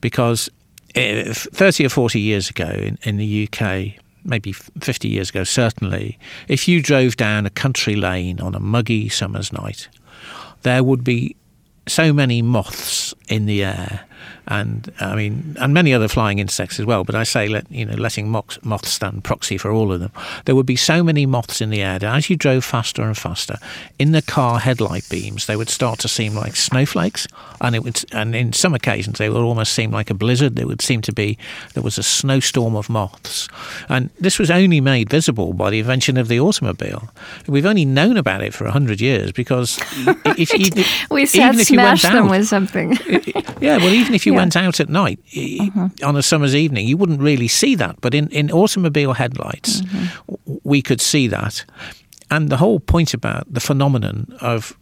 Because uh, 30 or 40 years ago in, in the UK, maybe 50 years ago, certainly, if you drove down a country lane on a muggy summer's night, there would be so many moths in the air, and I mean, and many other flying insects as well. But I say, let you know, letting moths, moths stand proxy for all of them. There would be so many moths in the air that as you drove faster and faster, in the car headlight beams, they would start to seem like snowflakes, and it would, and in some occasions, they would almost seem like a blizzard. There would seem to be there was a snowstorm of moths, and this was only made visible by the invention of the automobile. We've only known about it for hundred years because if you, We said if you went smash them out- with something. yeah, well, even if you Yeah. went out at night i- mm-hmm. on a summer's evening, you wouldn't really see that. But in, in automobile headlights, mm-hmm. w- we could see that. and the whole point about the phenomenon of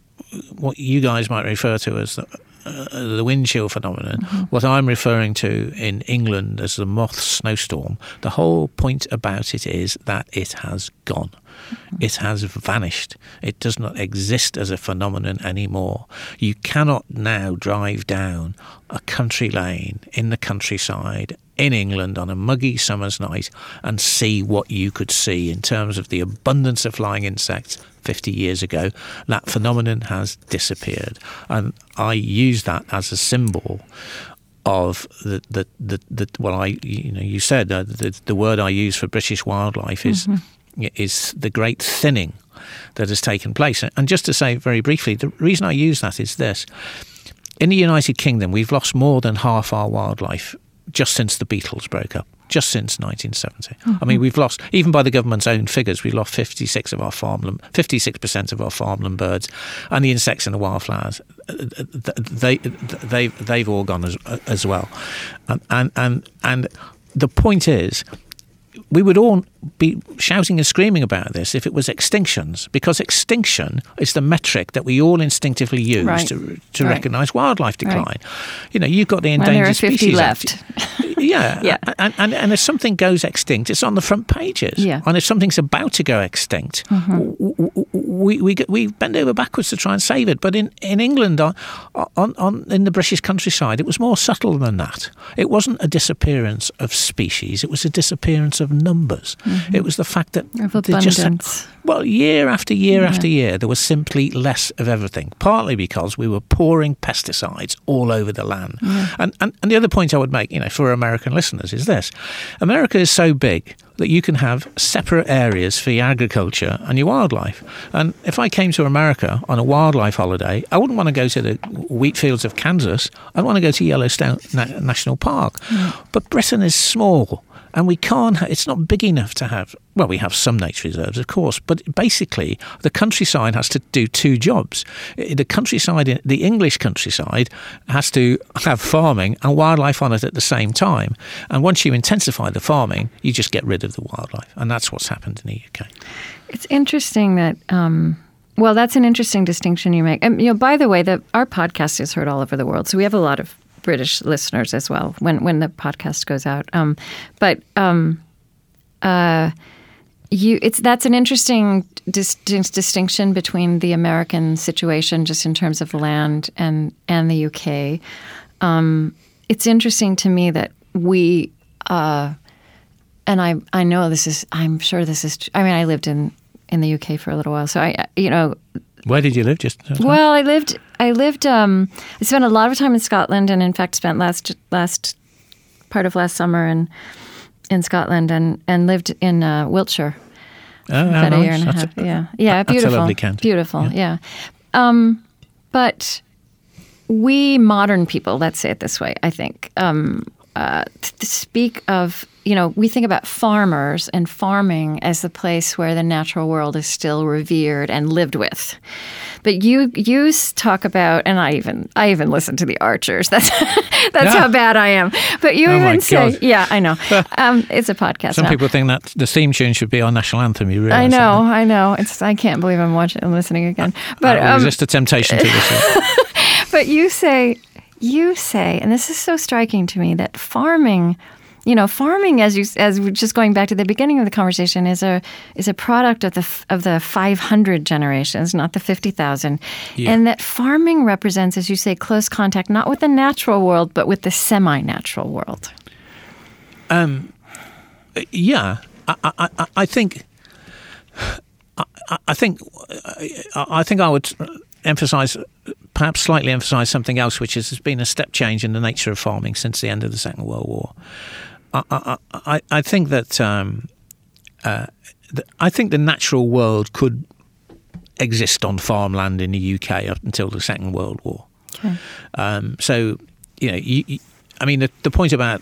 what you guys might refer to as the, uh, the windshield phenomenon, mm-hmm. what I'm referring to in England as the moth snowstorm, the whole point about it is that it has gone. Mm-hmm. It has vanished. It does not exist as a phenomenon anymore. You cannot now drive down a country lane in the countryside in England on a muggy summer's night and see what you could see in terms of the abundance of flying insects 50 years ago. That phenomenon has disappeared. And I use that as a symbol of the the the, the well I you know you said uh, the the word I use for British wildlife is mm-hmm. is the great thinning that has taken place and just to say very briefly the reason I use that is this in the United Kingdom we've lost more than half our wildlife just since the Beatles broke up. Just since 1970, mm-hmm. I mean, we've lost even by the government's own figures, we've lost 56 of our farmland, 56 percent of our farmland birds, and the insects and the wildflowers. They they they've all gone as as well, and and and, and the point is we would all be shouting and screaming about this if it was extinctions, because extinction is the metric that we all instinctively use right. to, to right. recognise wildlife decline. Right. You know, you've got the endangered there are 50 species left. yeah, yeah. And, and, and, if something goes extinct, it's on the front pages. Yeah. And if something's about to go extinct, mm-hmm. we, we we bend over backwards to try and save it. But in, in England, on, on, on in the British countryside, it was more subtle than that. It wasn't a disappearance of species; it was a disappearance of numbers. Mm-hmm. It was the fact that of abundance. well, year after year yeah. after year, there was simply less of everything. Partly because we were pouring pesticides all over the land. Yeah. And, and and the other point I would make, you know, for American listeners is this: America is so big that you can have separate areas for your agriculture and your wildlife. And if I came to America on a wildlife holiday, I wouldn't want to go to the wheat fields of Kansas. I'd want to go to Yellowstone National Park. Mm. But Britain is small and we can't. It's not big enough to have. Well, we have some nature reserves, of course, but basically the countryside has to do two jobs. The countryside, the English countryside, has to have farming and wildlife on it at the same time. And once you intensify the farming, you just get rid of the wildlife, and that's what's happened in the UK. It's interesting that. Um well, that's an interesting distinction you make. And you know, by the way, the, our podcast is heard all over the world, so we have a lot of British listeners as well when when the podcast goes out. Um, but um, uh, you, it's that's an interesting dis- distinction between the American situation, just in terms of land, and and the UK. Um, it's interesting to me that we, uh, and I I know this is I'm sure this is. I mean, I lived in in the UK for a little while, so I you know where did you live? Just well, I lived. I lived. Um, I spent a lot of time in Scotland, and in fact, spent last last part of last summer in in Scotland, and and lived in uh, Wiltshire. Oh, about a year and a half. A, yeah, yeah, beautiful. That's a lovely county. Beautiful. Yeah. yeah. Um, but we modern people, let's say it this way, I think, um, uh, to speak of you know, we think about farmers and farming as the place where the natural world is still revered and lived with. But you you talk about, and I even I even listen to the Archers. That's that's yeah. how bad I am. But you oh even say, God. yeah, I know. Um, it's a podcast. Some now. people think that the theme tune should be our national anthem. You realize? I know, I know. It's I can't believe I'm watching and listening again. But um, resist the temptation to listen. but you say you say, and this is so striking to me, that farming you know, farming, as you as we're just going back to the beginning of the conversation, is a is a product of the of the 500 generations, not the 50,000, yeah. and that farming represents, as you say, close contact not with the natural world, but with the semi-natural world. Um, yeah, I, I, I think. I, I think I think I would emphasize, perhaps slightly emphasize something else, which has been a step change in the nature of farming since the end of the Second World War. I, I, I think that um, uh, I think the natural world could exist on farmland in the UK up until the Second World War. Okay. Um, so, you know, you, you, I mean, the, the point about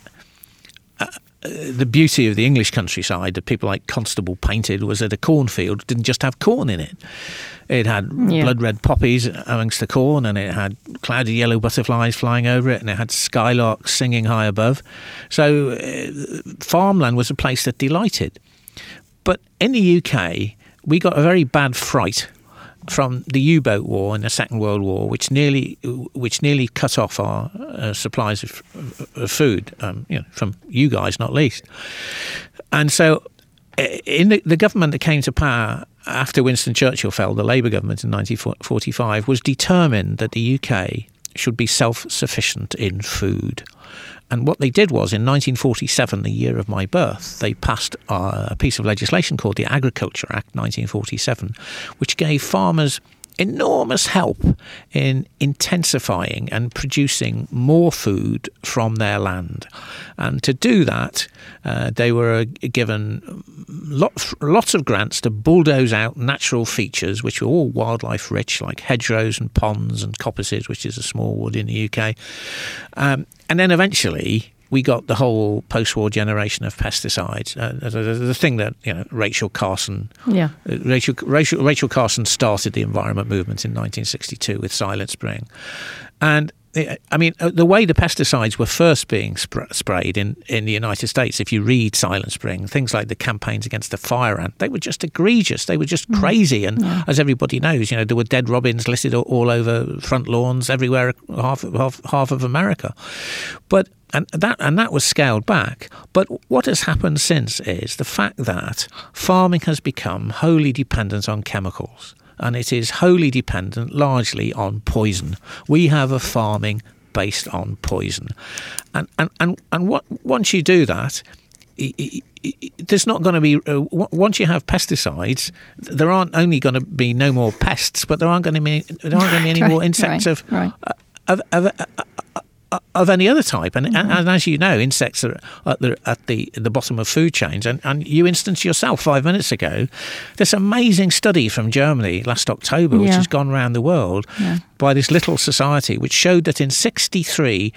the beauty of the English countryside that people like Constable painted was that a cornfield didn't just have corn in it. It had yeah. blood red poppies amongst the corn, and it had cloudy yellow butterflies flying over it, and it had skylarks singing high above. So, uh, farmland was a place that delighted. But in the UK, we got a very bad fright from the U-boat war in the Second World War, which nearly which nearly cut off our uh, supplies of, of food, um, you know, from you guys not least. And so, in the, the government that came to power after Winston Churchill fell, the Labour government in 1945 was determined that the UK should be self-sufficient in food. And what they did was in 1947, the year of my birth, they passed a piece of legislation called the Agriculture Act 1947, which gave farmers enormous help in intensifying and producing more food from their land. And to do that, uh, they were given lots, lots of grants to bulldoze out natural features, which were all wildlife rich, like hedgerows and ponds and coppices, which is a small wood in the UK. Um, and then eventually, we got the whole post-war generation of pesticides. Uh, the, the, thing that you know, Rachel Carson, yeah, uh, Rachel, Rachel, Rachel Carson started the environment movement in 1962 with Silent Spring, and I mean, uh, the way the pesticides were first being sp- sprayed in, in the United States, if you read Silent Spring, things like the campaigns against the fire ant, they were just egregious. They were just mm. crazy. And yeah. as everybody knows, you know, there were dead robins listed all, all over front lawns everywhere, half, half, half of America. But and that and that was scaled back. But what has happened since is the fact that farming has become wholly dependent on chemicals and it is wholly dependent largely on poison. We have a farming based on poison. And, and, and, and what, once you do that, there's not going to be uh, once you have pesticides there aren't only going to be no more pests but there aren't going to be there aren't going to be any right, more insects right, of, right. Uh, of, of, of of any other type. And, mm-hmm. and, and, as you know, insects are at the, at the, the bottom of food chains. And, and you instanced yourself five minutes ago this amazing study from Germany last October, which has gone around the world yeah. by this little society, which showed that in 63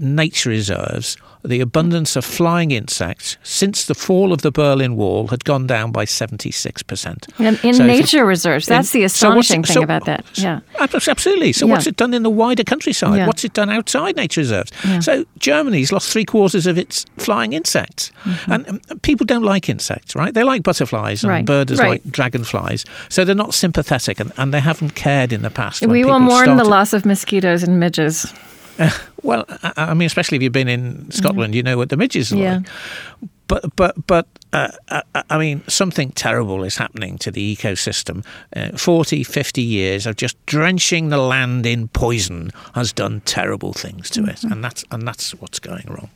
nature reserves, the abundance of flying insects since the fall of the Berlin Wall had gone down by 76%. And in so nature reserves, that's in, the astonishing so thing so, about that. Yeah. Absolutely. So, yeah. what's it done in the wider countryside? Yeah. What's it done outside nature reserves? Yeah. So, Germany's lost three quarters of its flying insects. Mm-hmm. And um, people don't like insects, right? They like butterflies and right. birders right. like dragonflies. So, they're not sympathetic and, and they haven't cared in the past. We will mourn started. the loss of mosquitoes and midges. Uh, well, I, mean, especially if you've been in Scotland, mm-hmm. you know what the midges are yeah. like. But but but uh, uh, I mean, something terrible is happening to the ecosystem. Uh, 40, 50 years of just drenching the land in poison has done terrible things to mm-hmm. it, and that's and that's what's going wrong.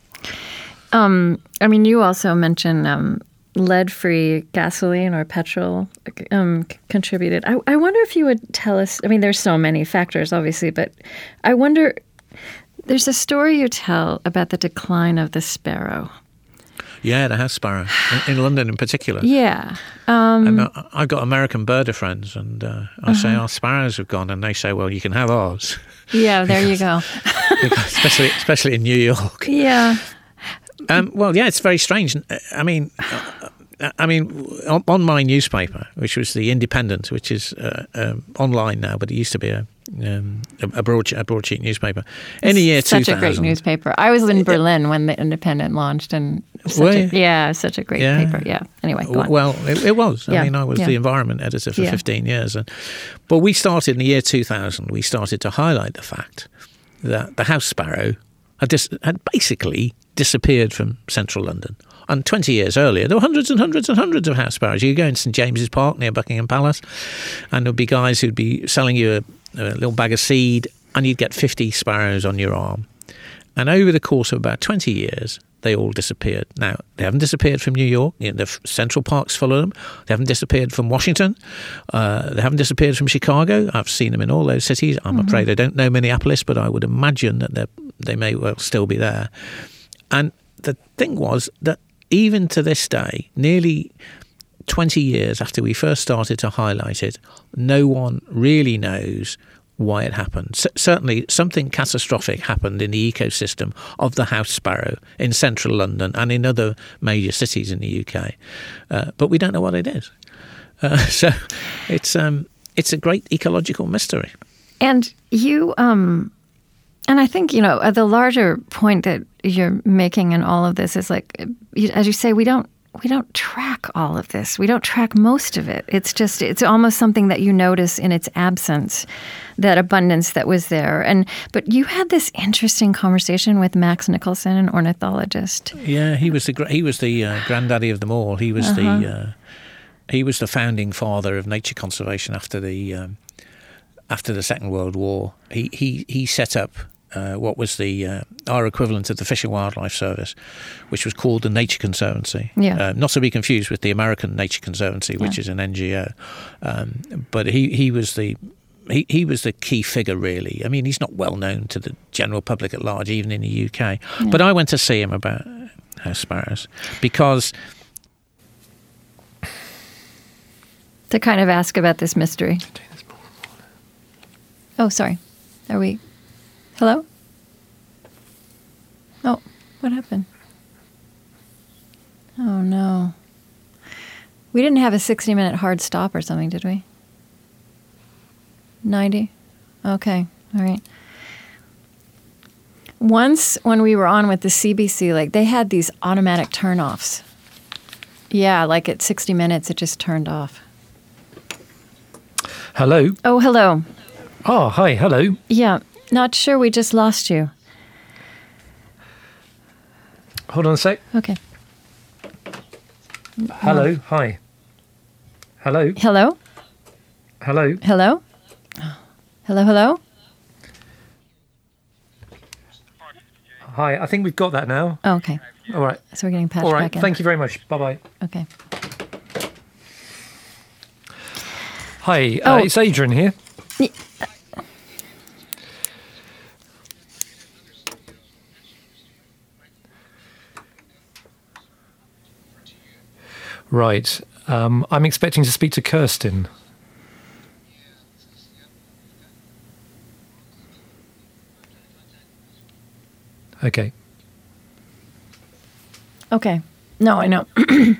Um, I mean, you also mentioned um, lead-free gasoline or petrol um, contributed. I, I wonder if you would tell us. I mean, there's so many factors, obviously, but I wonder there's a story you tell about the decline of the sparrow. Yeah, the house sparrow in, in London in particular. Yeah, um, and uh, I've got American birder friends, and uh, I uh-huh. say our sparrows have gone, and they say, "Well, you can have ours." Yeah, there you go. especially, especially in New York. Yeah. Um, well, yeah, it's very strange. I mean, uh, I mean, on, on, my newspaper, which was the Independent, which is uh, um, online now, but it used to be a um, a, broadsheet, a broadsheet newspaper. In the year such 2000, a great newspaper. I was in Berlin when the Independent launched, and such a, yeah, such a great yeah. paper. Yeah. Anyway, well, it, it was. Yeah. I mean, I was yeah. the environment editor for 15 years, and but we started in the year 2000. We started to highlight the fact that the house sparrow had, dis- had basically disappeared from central London. And 20 years earlier, there were hundreds and hundreds and hundreds of house sparrows. You go in St James's Park near Buckingham Palace, and there'd be guys who'd be selling you a, a little bag of seed, and you'd get 50 sparrows on your arm. And over the course of about 20 years, they all disappeared. Now, they haven't disappeared from New York. You know, the Central Park's full of them. They haven't disappeared from Washington. Uh, they haven't disappeared from Chicago. I've seen them in all those cities. I'm mm-hmm. afraid I don't know Minneapolis, but I would imagine that they may well still be there. And the thing was that even to this day, nearly 20 years after we first started to highlight it, no one really knows why it happened. C- certainly, something catastrophic happened in the ecosystem of the house sparrow in central London and in other major cities in the UK, uh, but we don't know what it is. Uh, so, it's um, it's a great ecological mystery. And you, um, and I think you know the larger point that you're making in all of this is like, as you say, we don't we don't track all of this. We don't track most of it. It's just it's almost something that you notice in its absence, that abundance that was there. And but you had this interesting conversation with Max Nicholson, an ornithologist. Yeah, he was the he was the uh, granddaddy of them all. He was the uh, he was the founding father of nature conservation after the um, after the Second World War. He he he set up uh, what was the uh, our equivalent of the Fish and Wildlife Service, which was called the Nature Conservancy. Yeah. Uh, not to be confused with the American Nature Conservancy, which Yeah. is an NGO. Um, but he he was the he, he was the key figure, really. I mean, he's not well known to the general public at large, even in the UK. But I went to see him about house sparrows because to kind of ask about this mystery. Oh, sorry. Are we? Hello? Oh, what happened? Oh, no. We didn't have a 60 minute hard stop or something, did we? 90? Okay, all right. Once when we were on with the CBC, like they had these automatic turnoffs. Yeah, like at 60 minutes, it just turned off. Hello. Oh, hello. Oh, hi. Hello. Yeah, not sure. We just lost you. Hold on a sec. Okay. Hello. Hi. Hello. Hello? Hello. Hello? Hello, hello? Hi. I think we've got that now. Oh, okay. All right. So we're getting patched All right. back in. Thank you very much. Bye bye. Okay. Hi. Oh. Uh, it's Adrian here. Right. Um, I'm expecting to speak to Kirsten. Okay. Okay. No, I know.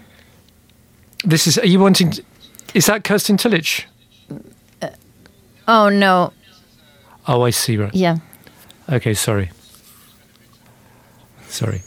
This is. Are you wanting? To, is that Kirsten Tillich? oh, no. Oh, I see. Right. Yeah. Okay. Sorry. Sorry.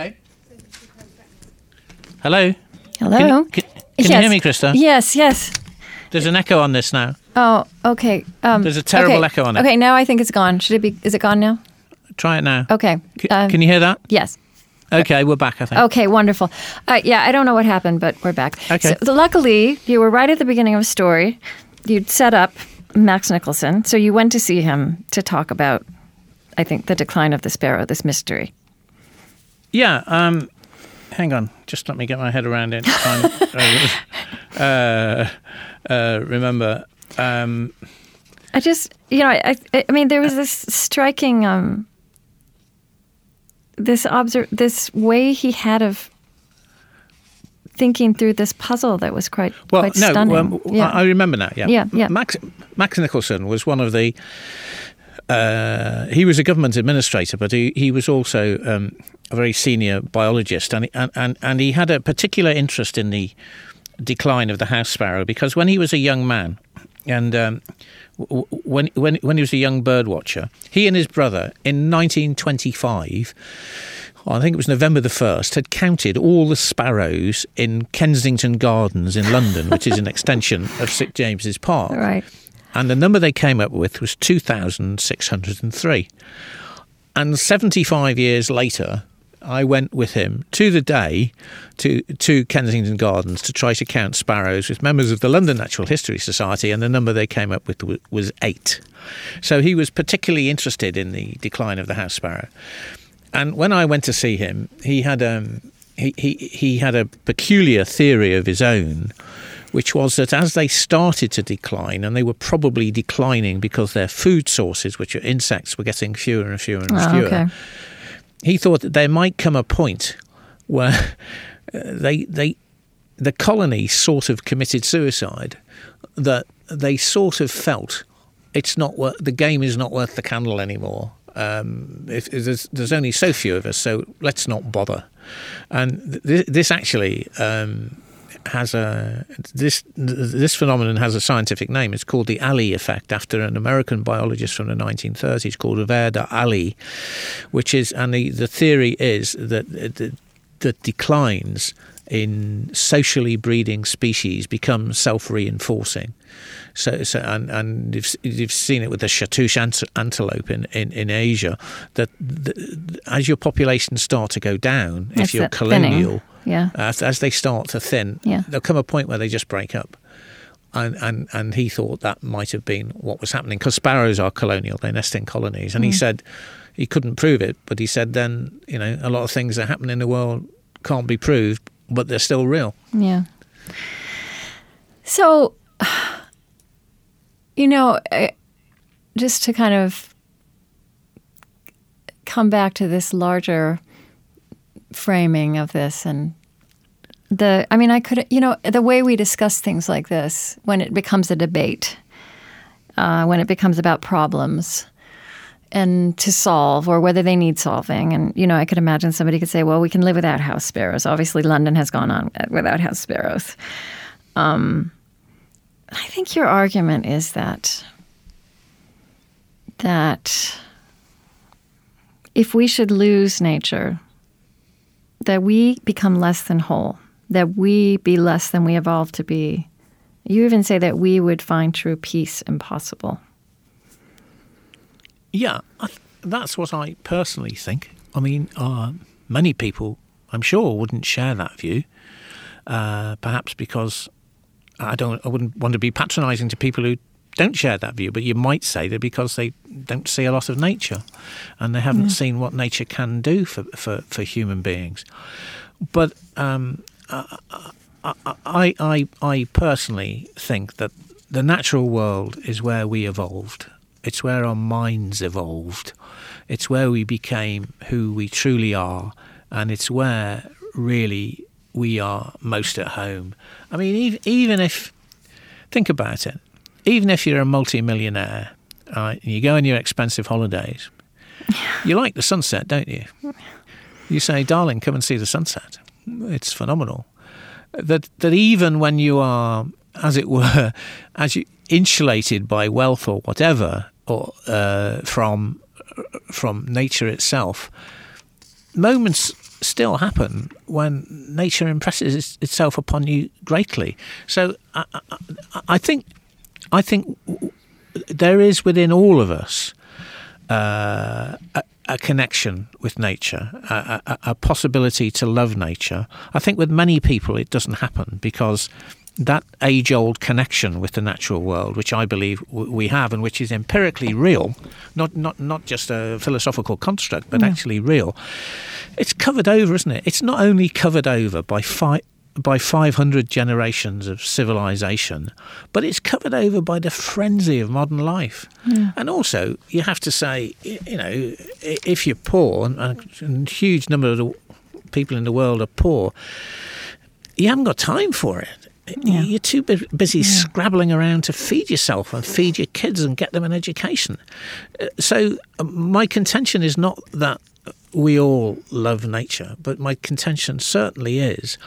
Hey. Hello. Hello? Can, you- can, can you hear me, Krista? Yes, yes. There's an echo on this now. Oh, okay. Um, There's a terrible okay. echo on it. Okay, now I think it's gone. Should it be? Is it gone now? Try it now. Okay. C- uh, can you hear that? Yes. Okay, we're back. I think. Okay, wonderful. Uh, yeah, I don't know what happened, but we're back. Okay. So, luckily, you were right at the beginning of a story. You'd set up Max Nicholson, so you went to see him to talk about, I think, the decline of the sparrow, this mystery. Yeah. Um, hang on. Just let me get my head around it. Try uh, uh, remember. Um, I just, you know, I, I, I mean, there was this striking, um, this obser- this way he had of thinking through this puzzle that was quite, well, quite no. stunning. um, yeah. I remember now. Yeah. Yeah, yeah. Max Max Nicholson was one of the. Uh, he was a government administrator, but he, he was also um, a very senior biologist, and, and and and he had a particular interest in the decline of the house sparrow because when he was a young man, and um, when when when he was a young bird watcher, he and his brother in 1925. I think it was November the 1st, had counted all the sparrows in Kensington Gardens in London, which is an extension of St James's Park. Right. And the number they came up with was 2,603. And 75 years later, I went with him to the day to, to Kensington Gardens to try to count sparrows with members of the London Natural History Society, and the number they came up with was eight. So he was particularly interested in the decline of the house sparrow. And when I went to see him, he had um, he, he, he had a peculiar theory of his own, which was that as they started to decline, and they were probably declining because their food sources, which are insects, were getting fewer and fewer and Oh, fewer, okay. he thought that there might come a point where uh, they they the colony sort of committed suicide, that they sort of felt it's not worth the game is not worth the candle anymore. Um, if, if there's, there's only so few of us, so let's not bother. And th- this actually um, has a this this phenomenon has a scientific name. It's called the Allee effect, after an American biologist from the 1930s called Warder Allee, which is and the, the theory is that that, that declines in socially breeding species become self-reinforcing. So, so and, and you've, you've seen it with the shahtoosh ant- antelope in, in, in Asia, that the, as your populations start to go down, if It's you're colonial, thinning. Yeah. Uh, as, as they start to thin, Yeah. there'll come a point where they just break up. And, and, and he thought that might have been what was happening because sparrows are colonial, they nest in colonies. And he hmm. said he couldn't prove it, but he said then, you know, a lot of things that happen in the world can't be proved, but they're still real. Yeah. So, you know, eh, just to kind of come back to this larger framing of this and the I mean I could you know the way we discuss things like this when it becomes a debate uh, when it becomes about problems and to solve or whether they need solving. And, you know, I could imagine somebody could say, well, we can live without house sparrows. Obviously, London has gone on without house sparrows. Um, I think your argument is that that if we should lose nature, that we become less than whole, that we be less than we evolved to be. You even say that we would find true peace impossible. Yeah, th- that's what I personally think. I mean, uh, many people, I'm sure, wouldn't share that view. Uh, perhaps because I don't, I wouldn't want to be patronising to people who don't share that view. But you might say that because they don't see a lot of nature, and they haven't mm. seen what nature can do for for, for human beings. But um, I, I, I, I personally think that the natural world is where we evolved. It's where our minds evolved. It's where we became who we truly are. And it's where really we are most at home. I mean, even if, think about it, even if you're a multimillionaire, and you go on your expensive holidays, you like the sunset, don't you? You say, darling, come and see the sunset. It's phenomenal. That, that even when you are, as it were, as you insulated by wealth or whatever, or uh, from from nature itself, moments still happen when nature impresses itself upon you greatly. So I, I, I think I think there is within all of us uh, a, a connection with nature, a, a, a possibility to love nature. I think with many people it doesn't happen because that age old connection with the natural world, which I believe w- we have and which is empirically real, not, not, not just a philosophical construct, but actually real, it's covered over, isn't it? It's not only covered over by fi- by 500 generations of civilization, but it's covered over by the frenzy of modern life. And also, you have to say, you know, if you're poor, and, a huge number of the people in the world are poor, you haven't got time for it. Yeah. You're too bu- busy scrabbling around to feed yourself and feed your kids and get them an education. Uh, So, uh, my contention is not that we all love nature, but my contention certainly is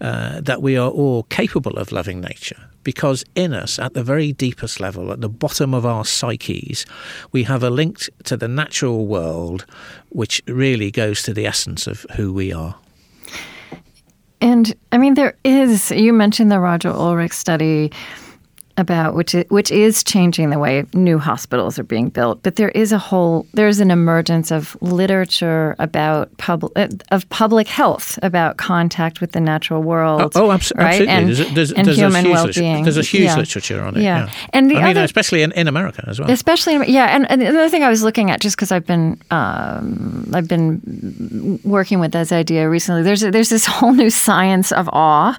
uh, that we are all capable of loving nature because in us, at the very deepest level, at the bottom of our psyches, we have a link to the natural world which really goes to the essence of who we are. And I mean, there is, you mentioned the Roger Ulrich study about which is, which is changing the way new hospitals are being built but there is a whole there's an emergence of literature about public of public health about contact with the natural world oh, oh abso- right? absolutely and, there's, there's, and there's human a huge well-being there's a huge yeah. literature on it yeah, yeah. and the I mean especially in, in America as well especially in, yeah and, and another thing I was looking at just because I've been um, I've been working with this idea recently there's a, there's this whole new science of awe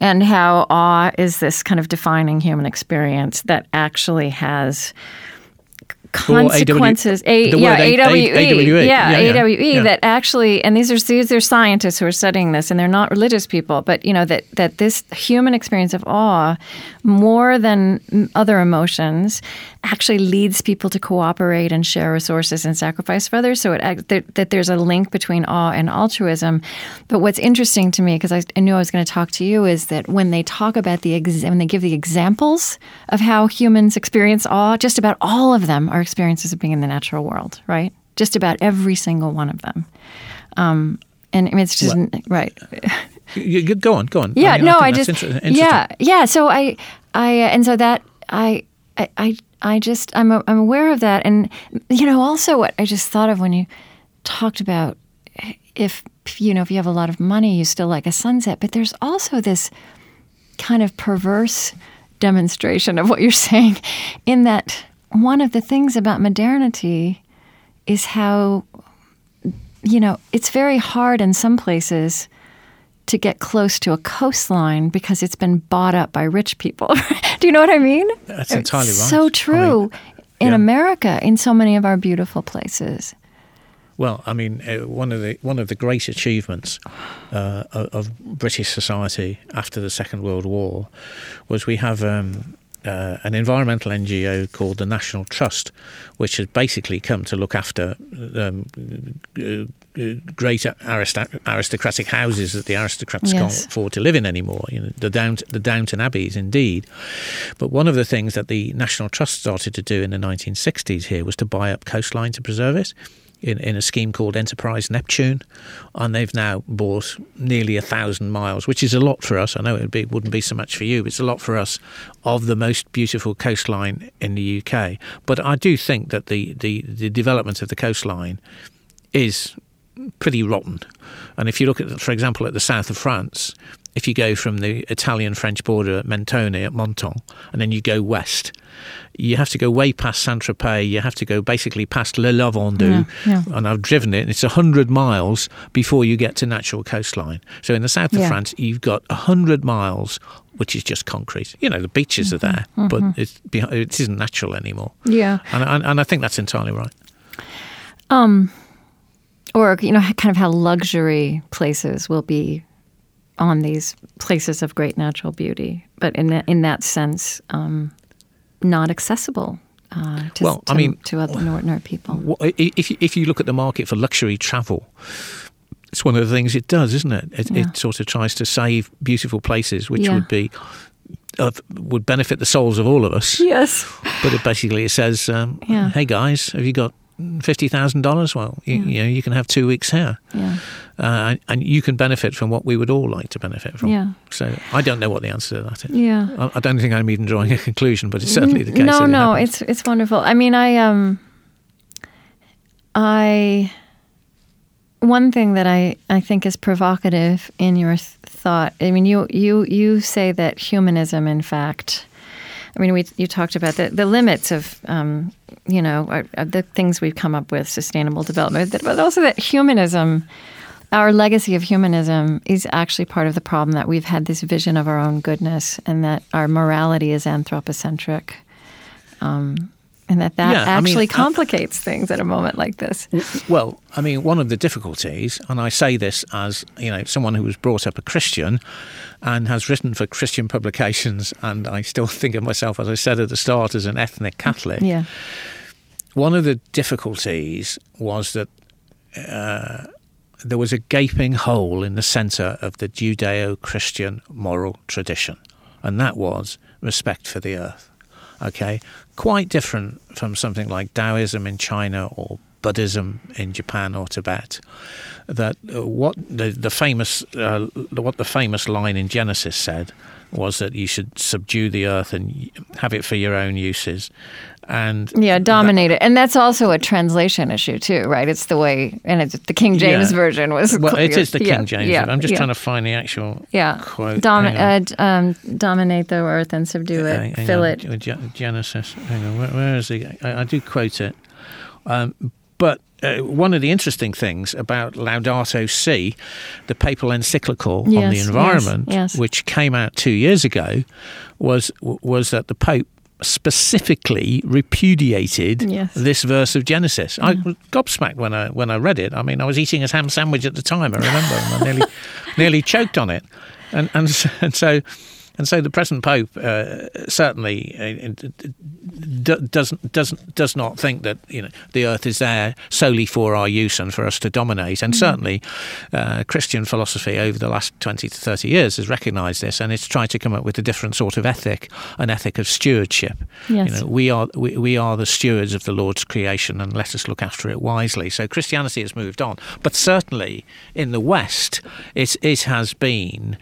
and how awe is this kind of defining human experience that actually has consequences. A, yeah, AWE. AWE. Yeah, AWE. That actually, and these are these are scientists who are studying this, and they're not religious people, but you know that that this human experience of awe, more than other emotions, actually leads people to cooperate and share resources and sacrifice for others. So it that, that there's a link between awe and altruism. But what's interesting to me, because I, I knew I was going to talk to you, is that when they talk about the ex- when they give the examples of how humans experience awe, just about all of them are experiences of being in the natural world, right? Just about every single one of them. Um, and I mean, it's just right. You- you- go on go on Yeah, I mean, no, think I just yeah, yeah. So I, I, uh, and so that I, I, I, I just I'm I'm aware of that, and you know, also what I just thought of when you talked about if you know if you have a lot of money, you still like a sunset, but there's also this kind of perverse demonstration of what you're saying, in that one of the things about modernity is how you know it's very hard in some places to get close to a coastline because it's been bought up by rich people. Do you know what I mean? That's entirely It's right. So I true mean, in yeah. America, in so many of our beautiful places. Well, I mean, uh, one of the one of the great achievements uh, of, British society after the Second World War was we have um, uh, an environmental NGO called the National Trust, which has basically come to look after um, uh, Uh, great aristoc- aristocratic houses that the aristocrats Yes. can't afford to live in anymore. You know, the Down the Downton Abbeys, indeed. But one of the things that the National Trust started to do in the 1960s here was to buy up coastline to preserve it. In, in a scheme called Enterprise Neptune, and they've now bought nearly a thousand miles, which is a lot for us. I know it would be, wouldn't be so much for you, but it's a lot for us of the most beautiful coastline in the UK. But I do think that the, the, the development of the coastline is pretty rotten. And if you look at, for example, at the south of France, if you go from the Italian-French border at Mentone at Menton, and then you go west, you have to go way past Saint-Tropez. You have to go basically past Le Lavandou, Yeah, and I've driven it. And it's hundred miles before you get to natural coastline. So in the south of Yeah. France, you've got hundred miles, which is just concrete. You know, the beaches are there, but it's it isn't natural anymore. Yeah. And, and, and I think that's entirely right. Um, or you know, kind of how luxury places will be on these places of great natural beauty, but in that, in that sense, um, not accessible. Uh, to, Well, I to, mean, to other ordinary people. If you, if you look at the market for luxury travel, it's one of the things it does, isn't it? It, Yeah. it sort of tries to save beautiful places, which Yeah. would be of, would benefit the souls of all of us. Yes. But it basically it says, um, Yeah. "Hey guys, have you got fifty thousand dollars? Well, you, Yeah. you know, you can have two weeks here, Yeah. uh, and, you can benefit from what we would all like to benefit from." Yeah. So I don't know what the answer to that is. Yeah. I, I don't think I'm even drawing a conclusion, but it's certainly the case. No, it no, it's it's wonderful. I mean, I um, I one thing that I I think is provocative in your th- thought. I mean, you you you say that humanism, in fact. I mean, we you talked about the, the limits of, um, you know, our- of the things we've come up with, sustainable development, but also that humanism, our legacy of humanism, is actually part of the problem that we've had this vision of our own goodness and that our morality is anthropocentric, um, and that that Yeah, I mean, actually uh, complicates things at a moment like this. Well, I mean, one of the difficulties, and I say this as you know someone who was brought up a Christian and has written for Christian publications, and I still think of myself, as I said at the start, as an ethnic Catholic. Yeah, One of the difficulties was that uh, there was a gaping hole in the center of the Judeo Christian moral tradition, and that was respect for the earth. Okay, quite different from something like Taoism in China or Buddhism in Japan or Tibet. That uh, what the, the famous uh, what the famous line in Genesis said was that you should subdue the earth and have it for your own uses. And yeah, dominate it, and that's also a translation issue too, right? It's the way, and it's, the King James Yeah. version was. well, clear. it is the King Yeah, James. Yeah, I'm just trying to find the actual Yeah, quote. Dom- uh, um, dominate the earth and subdue it, Hang- fill on. it. Genesis. Hang on. Where, where is the? I, I do quote it, um, but. Uh, one of the interesting things about Laudato Si, the papal encyclical on Yes, the yes, environment, yes. which came out two years ago, was was that the Pope specifically repudiated Yes. this verse of Genesis. I was gobsmacked when I when I read it. I mean, I was eating a ham sandwich at the time. I remember, and I nearly nearly choked on it, and and, s- and so. And so the present pope uh, certainly uh, doesn't doesn't does not think that you know the earth is there solely for our use and for us to dominate. And certainly, uh, Christian philosophy over the last twenty to thirty years has recognised this, and it's tried to come up with a different sort of ethic, an ethic of stewardship. Yes. You know, we are we, we are the stewards of the Lord's creation, and let us look after it wisely. So Christianity has moved on, but certainly in the West, it it has been.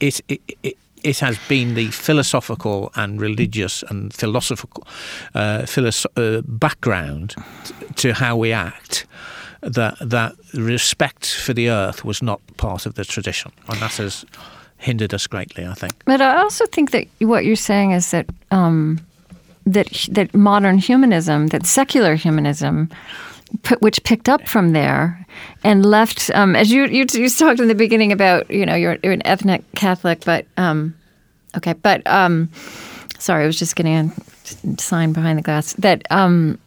It, it, it, has been the philosophical and religious and philosophical uh, philosoph- uh, background to how we act that that respect for the earth was not part of the tradition, and that has hindered us greatly. I think. But I also think that what you're saying is that um, that that modern humanism, that secular humanism, which picked up from there and left, um, as you, you you talked in the beginning about, you know, you're, you're an ethnic Catholic, but um, okay, but um, sorry, I was just getting a sign behind the glass that um,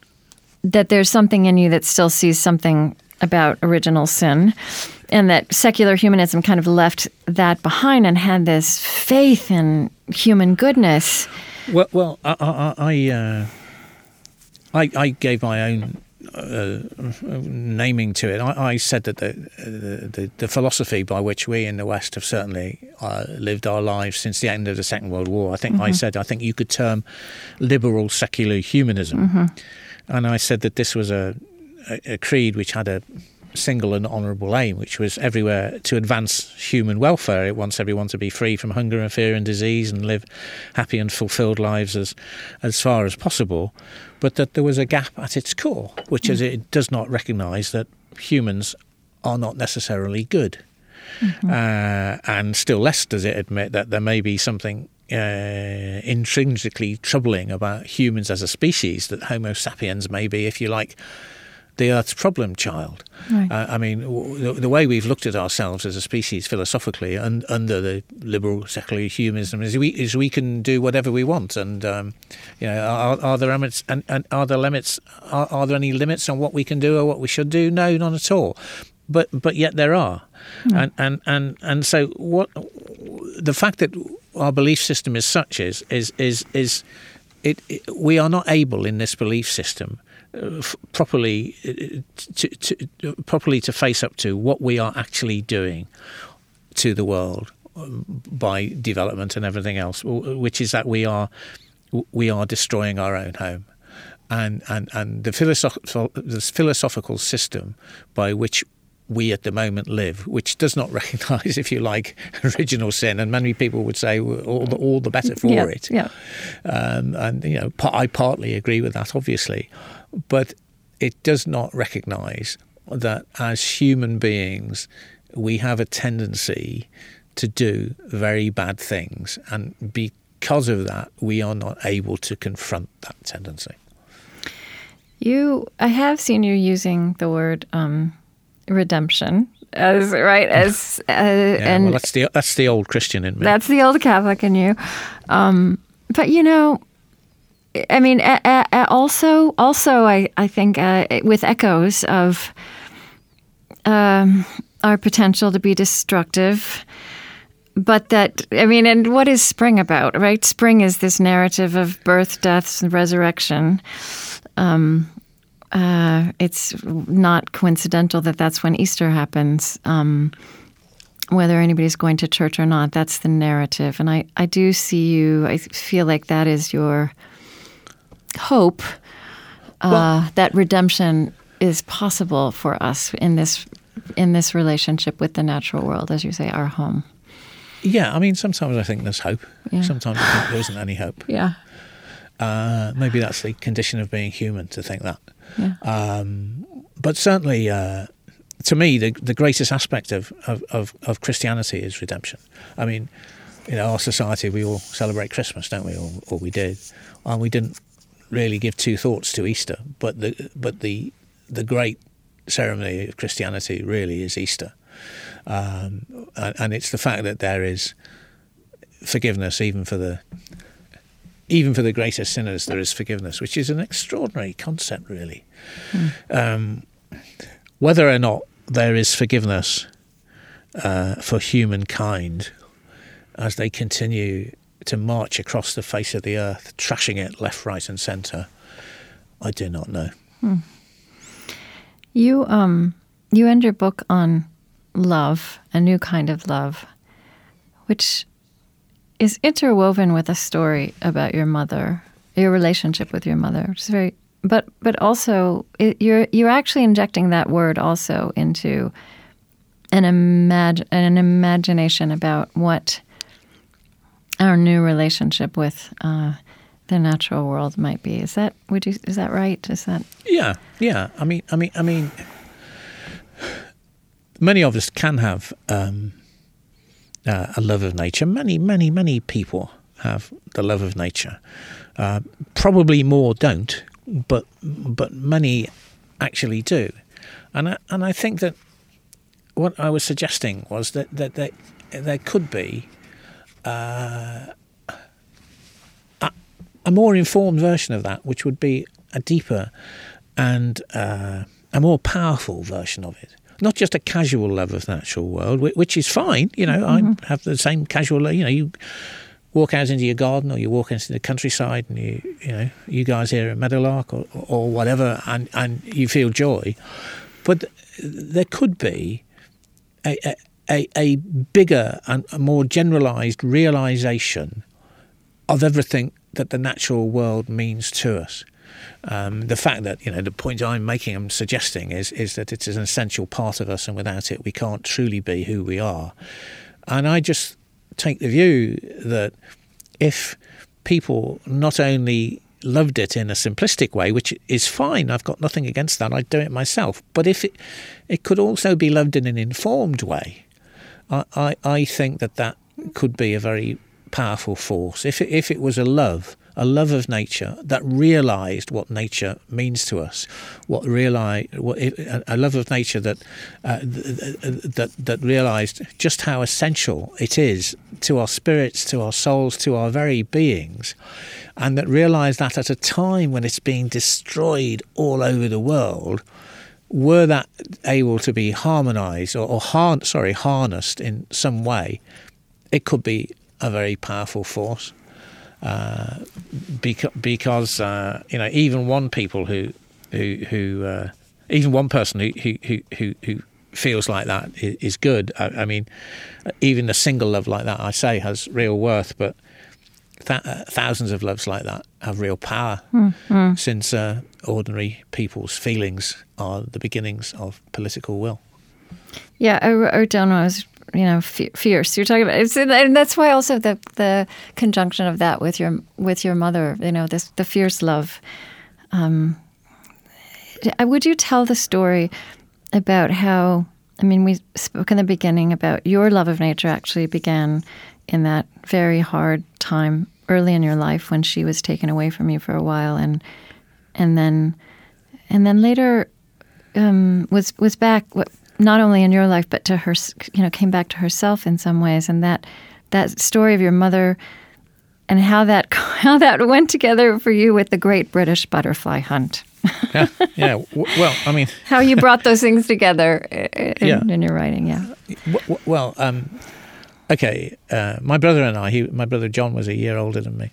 that there's something in you that still sees something about original sin and that secular humanism kind of left that behind and had this faith in human goodness. Well, well, I, I, I, uh, I, I gave my own uh, naming to it. I, I said that the, the the the philosophy by which we in the West have certainly uh, lived our lives since the end of the Second World War. I think I said I think you could term liberal secular humanism, and I said that this was a, a, a creed which had a single and honourable aim, which was everywhere to advance human welfare. It wants everyone to be free from hunger and fear and disease and live happy and fulfilled lives as as far as possible. But that there was a gap at its core, which is it does not recognise that humans are not necessarily good. Uh, and still less does it admit that there may be something uh, intrinsically troubling about humans as a species, that Homo sapiens may be, if you like, the Earth's problem child. Right. Uh, I mean, w- the, the way we've looked at ourselves as a species philosophically and under the liberal secular humanism is we is we can do whatever we want, and um, you know, are, are there limits? And, and are there limits? Are, are there any limits on what we can do or what we should do? No, not at all. But but yet there are, and and and and so what? The fact that our belief system is such is is is is it, it we are not able in this belief system properly uh, to, to properly to face up to what we are actually doing to the world um, by development and everything else, which is that we are we are destroying our own home. And, and, and the, philosoph- the philosophical system by which we at the moment live, which does not recognise, if you like, original sin, and many people would say well, all the, all the better for yeah, it. yeah Um, and you know, I partly agree with that, obviously, but it does not recognise that as human beings, we have a tendency to do very bad things, and because of that, we are not able to confront that tendency. You, I have seen you using the word um, redemption as right as uh, Yeah, and well, that's the that's the old Christian in me. that's the old Catholic in you. Um, but you know, I mean, also, also, I I think uh, with echoes of um, our potential to be destructive. But that, I mean, and what is spring about, right? Spring is this narrative of birth, death, and resurrection. um, uh, it's not coincidental that that's when Easter happens. Um, whether anybody's going to church or not, that's the narrative. And I, I do see you, I feel like that is your hope uh, well, that redemption is possible for us in this in this relationship with the natural world, as you say, our home. Yeah, I mean, sometimes I think there's hope. Yeah. Sometimes I think there isn't any hope. Yeah. Uh, maybe that's the condition of being human to think that. Yeah. Um, but certainly, uh, to me, the, the greatest aspect of, of, of, of, Christianity is redemption. I mean, in our society, we all celebrate Christmas, don't we? Or, or we did. And we didn't really give two thoughts to Easter. But the, but the, the great ceremony of Christianity really is Easter. Um, and, and it's the fact that there is forgiveness even for the even for the greatest sinners, there is forgiveness, which is an extraordinary concept, really. Mm. Um, whether or not there is forgiveness uh, for humankind as they continue to march across the face of the earth, trashing it left, right, and centre, I do not know. Hmm. You um, you end your book on love, a new kind of love, which is interwoven with a story about your mother, your relationship with your mother, which is very but but also it, you're you're actually injecting that word also into an imag- an imagination about what our new relationship with uh, the natural world might be. Is that would you is that right? Is that Yeah, yeah. I mean I mean I mean many of us can have um, uh, a love of nature. Many, many, many people have the love of nature. Uh, probably more don't, but but many actually do, and I, and I think that what I was suggesting was that that, that there could be uh, a, a, more informed version of that, which would be a deeper and uh, a more powerful version of it not just a casual love of the natural world, which is fine. You know, mm-hmm. I have the same casual. You know, you walk out into your garden or you walk into the countryside and you you know you guys here at Meadowlark or, or whatever and and you feel joy but there could be a, a, a bigger and a more generalized realization of everything that the natural world means to us um, the fact that you know the point I'm making, I'm suggesting is is that it is an essential part of us, and without it, we can't truly be who we are. And I just take the view that if people not only loved it in a simplistic way, which is fine. I've got nothing against that. I'd do it myself. But if it, it could also be loved in an informed way, I, I, think that that could be a very powerful force. If it, if it was a love a love of nature that realized what nature means to us, what realize what a love of nature that uh, that that realized just how essential it is to our spirits, to our souls, to our very beings, and that realized that at a time when it's being destroyed all over the world were that able to be harmonized or, or har- sorry harnessed in some way, it could be a very powerful force. Uh, because, because uh, you know even one people who who who uh, even one person who who who, who feels like that is, good. I, I, mean, even a single love like that, I say, has real worth, but th- uh, thousands of loves like that have real power. Mm-hmm. Since uh, ordinary people's feelings are the beginnings of political will. Yeah, I wrote down I was you know fierce you're talking about and that's why also the the conjunction of that with your with your mother you know this the fierce love um, would you tell the story about how i mean we spoke in the beginning about your love of nature actually began in that very hard time early in your life when she was taken away from you for a while and and then and then later um, was was back not only in your life but to her you know came back to herself in some ways and that that story of your mother and how that how that went together for you with the great British butterfly hunt. yeah, yeah. Well, I mean, how you brought those things together in, yeah. in your writing, yeah. Well, um, okay. Uh, my brother and I, he, my brother John was a year older than me,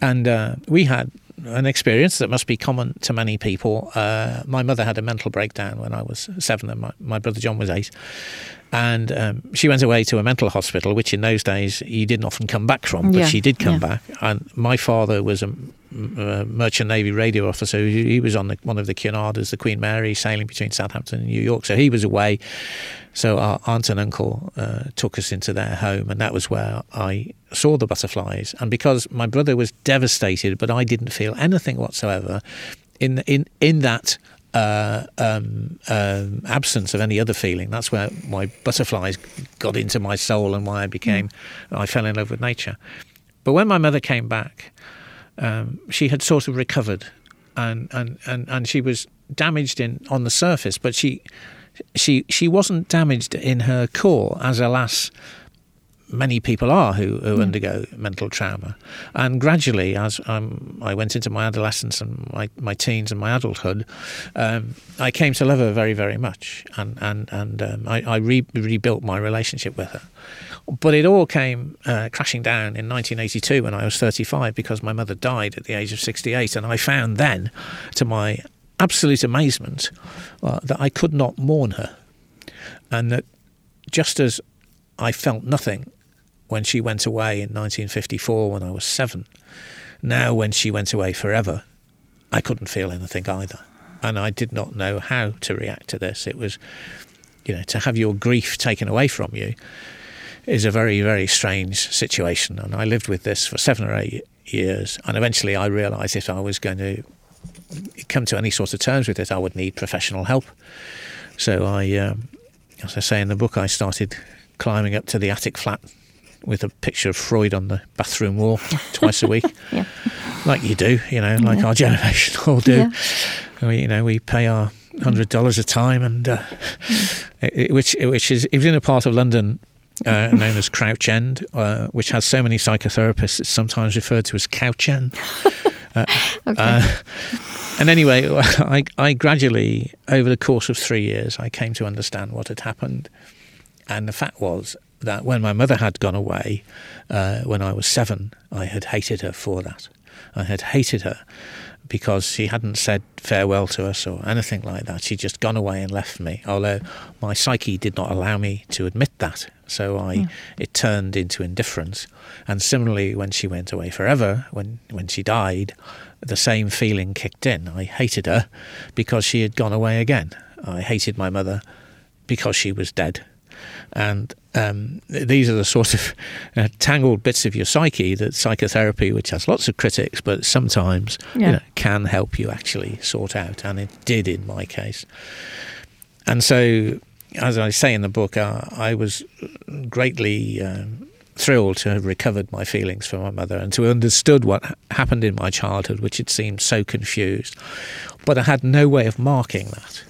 and uh, we had an experience that must be common to many people. Uh, my mother had a mental breakdown when I was seven, and my, my brother John was eight. And um, she went away to a mental hospital, which in those days you didn't often come back from, but Yeah, she did come yeah. back. And my father was a, a merchant navy radio officer. He he was on the, one of the Cunarders, the Queen Mary, sailing between Southampton and New York. So he was away. So our aunt and uncle uh, took us into their home, and that was where I saw the butterflies. And because my brother was devastated, but I didn't feel anything whatsoever, in in in that uh, um, um, absence of any other feeling, that's where my butterflies got into my soul, and why I became I fell in love with nature. But when my mother came back, um, she had sort of recovered, and, and, and, and she was damaged in on the surface, but she she she wasn't damaged in her core, as alas many people are who, who undergo mental trauma. And gradually, as um, I went into my adolescence and my, my teens and my adulthood, um, I came to love her very, very much. And, and, and um, I, I re- rebuilt my relationship with her. But it all came uh, crashing down in 1982 when I was 35 because my mother died at the age of 68. And I found then, to my absolute amazement, uh, that I could not mourn her. And that just as I felt nothing when she went away in 1954 when I was seven. Now, when she went away forever, I couldn't feel anything either. And I did not know how to react to this. It was, you know, to have your grief taken away from you is a very, very strange situation. And I lived with this for seven or eight years. And eventually I realised if I was going to come to any sort of terms with it, I would need professional help. So I, um, as I say in the book, I started climbing up to the attic flat with a picture of Freud on the bathroom wall twice a week, Yeah. like you do, you know, like Yeah. our generation all do. Yeah. We, you know, we pay our hundred dollars a time, and uh, it, it- which which is it was in a part of London. Uh, known as Crouch End, uh, which has so many psychotherapists, it's sometimes referred to as Couch End. Uh, uh, and anyway, I, I gradually, over the course of three years, I came to understand what had happened. And the fact was that when my mother had gone away, uh, when I was seven, I had hated her for that. I had hated her because she hadn't said farewell to us or anything like that. She'd just gone away and left me, although my psyche did not allow me to admit that. So I, it turned into indifference. And similarly, when she went away forever, when, when she died, the same feeling kicked in. I hated her because she had gone away again. I hated my mother because she was dead. And um, these are the sort of uh, tangled bits of your psyche that psychotherapy, which has lots of critics, but sometimes Yeah. you know, can help you actually sort out. And it did in my case. And so, as I say in the book, uh, I was greatly um, thrilled to have recovered my feelings for my mother and to have understood what happened in my childhood, which had seemed so confused. But I had no way of marking that.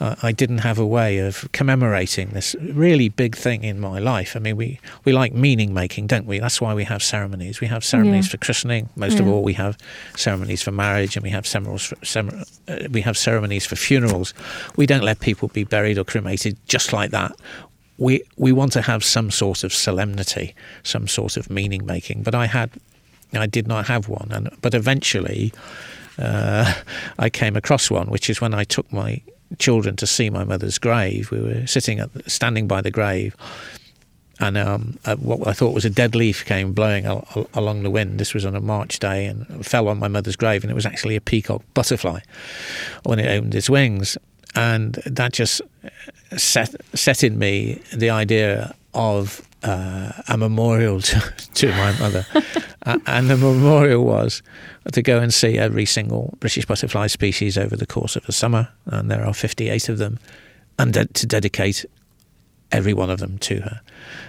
Uh, I didn't have a way of commemorating this really big thing in my life. I mean, we, we like meaning making, don't we? That's why we have ceremonies. We have ceremonies Yeah. for christening. Most of all, we have ceremonies for marriage, and we have ceremonies for, cem- uh, we have ceremonies for funerals. We don't let people be buried or cremated just like that. We we want to have some sort of solemnity, some sort of meaning making. But I had, I did not have one, and but eventually, uh, I came across one, which is when I took my children to see my mother's grave. We were sitting at, standing by the grave, and um, uh, what I thought was a dead leaf came blowing al- al- along the wind. This was on a March day and fell on my mother's grave, and it was actually a peacock butterfly when it opened its wings, and that just set set in me the idea of uh, a memorial to, to my mother, uh, and the memorial was to go and see every single British butterfly species over the course of the summer, and there are 58 of them, and de- to dedicate every one of them to her.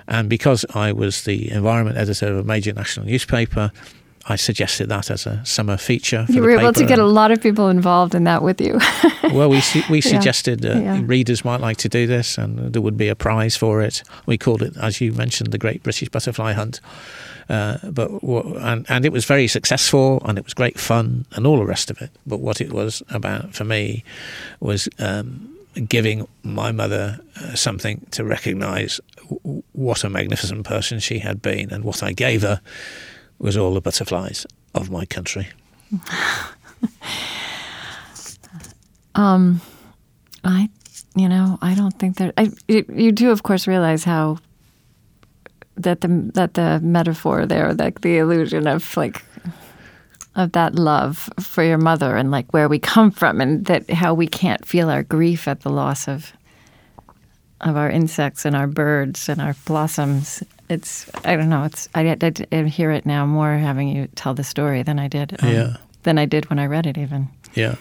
And because I was the environment editor of a major national newspaper, I suggested that as a summer feature. For You the were able to get a lot of people involved in that with you. Well, we su- we suggested uh, Yeah. readers might like to do this, and there would be a prize for it. We called it, as you mentioned, the Great British Butterfly Hunt. Uh, but wha- and and it was very successful, and it was great fun, and all the rest of it. But what it was about for me was um, giving my mother uh, something to recognise w- what a magnificent person she had been, and what I gave her was all the butterflies of my country. um, I, you know, I don't think that. I, you, you do, of course, realize how that the that the metaphor there, like the illusion of like of that love for your mother and like where we come from, and that how we can't feel our grief at the loss of of our insects and our birds and our blossoms. It's I don't know. It's I, I, I hear it now more having you tell the story than I did. Um, Yeah. Than I did when I read it, even. Yeah.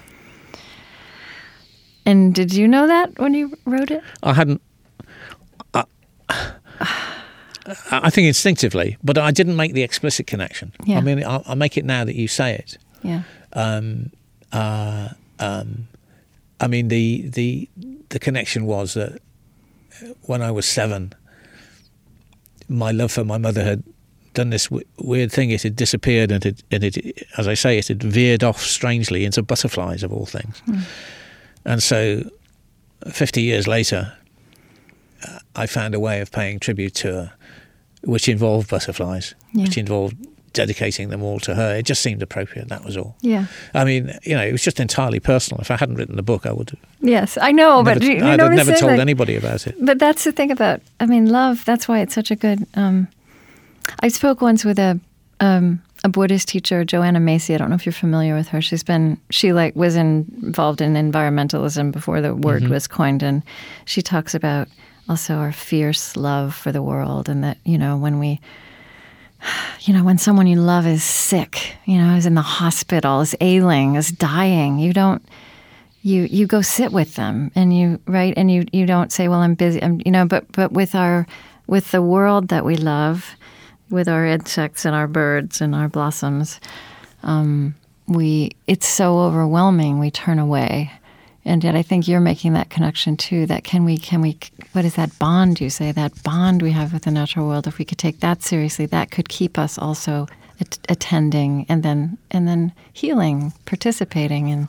And did you know that when you wrote it? I hadn't. I, I think instinctively, but I didn't make the explicit connection. Yeah. I mean, I'll, I'll make it now that you say it. Yeah. Um, uh, um, I mean, the the the connection was that when I was seven, my love for my mother had done this w- weird thing. It had disappeared, and it, and it, as I say, it had veered off strangely into butterflies of all things. Hmm. And so, fifty years later, I found a way of paying tribute to her, which involved butterflies, Yeah. which involved dedicating them all to her. It just seemed appropriate. That was all. Yeah. I mean, you know, it was just entirely personal. If I hadn't written the book, I would have Yes, I know, never, but you, you I'd know have never told Like- anybody about it. But that's the thing about, I mean, love. That's why it's such a good. Um, I spoke once with a um, a Buddhist teacher, Joanna Macy. I don't know if you're familiar with her. She's been she like was in, involved in environmentalism before the word Mm-hmm. was coined, and she talks about also our fierce love for the world, and that you know when we. You know, when someone you love is sick, you know, is in the hospital, is ailing, is dying, you don't you you go sit with them and you right and you you don't say well i'm busy i'm you know but but with our with the world that we love with our insects and our birds and our blossoms um, we it's so overwhelming we turn away and yet i think you're making that connection too that can we can we what is that bond you say that bond we have with the natural world if we could take that seriously that could keep us also at- attending and then and then healing participating and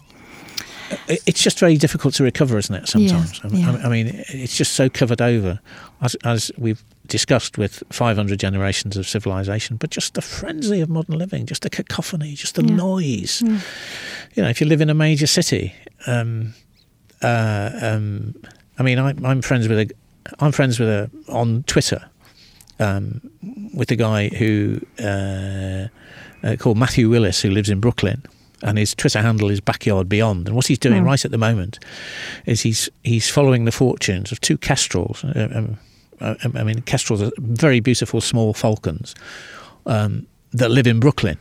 It's just very difficult to recover, isn't it? Sometimes. I, yeah. I mean, it's just so covered over, as, as we've discussed with 500 generations of civilization. But just the frenzy of modern living, just the cacophony, just the Yeah. noise. You know, if you live in a major city, um, uh, um, I mean, I, I'm friends with a, I'm friends with a on Twitter, um, with a guy who uh, uh, called Matthew Willis, who lives in Brooklyn, and his Twitter handle is Backyard Beyond. And what he's doing Hmm. right at the moment is he's he's following the fortunes of two kestrels. Uh, um, uh, I mean, kestrels are very beautiful small falcons um, that live in Brooklyn.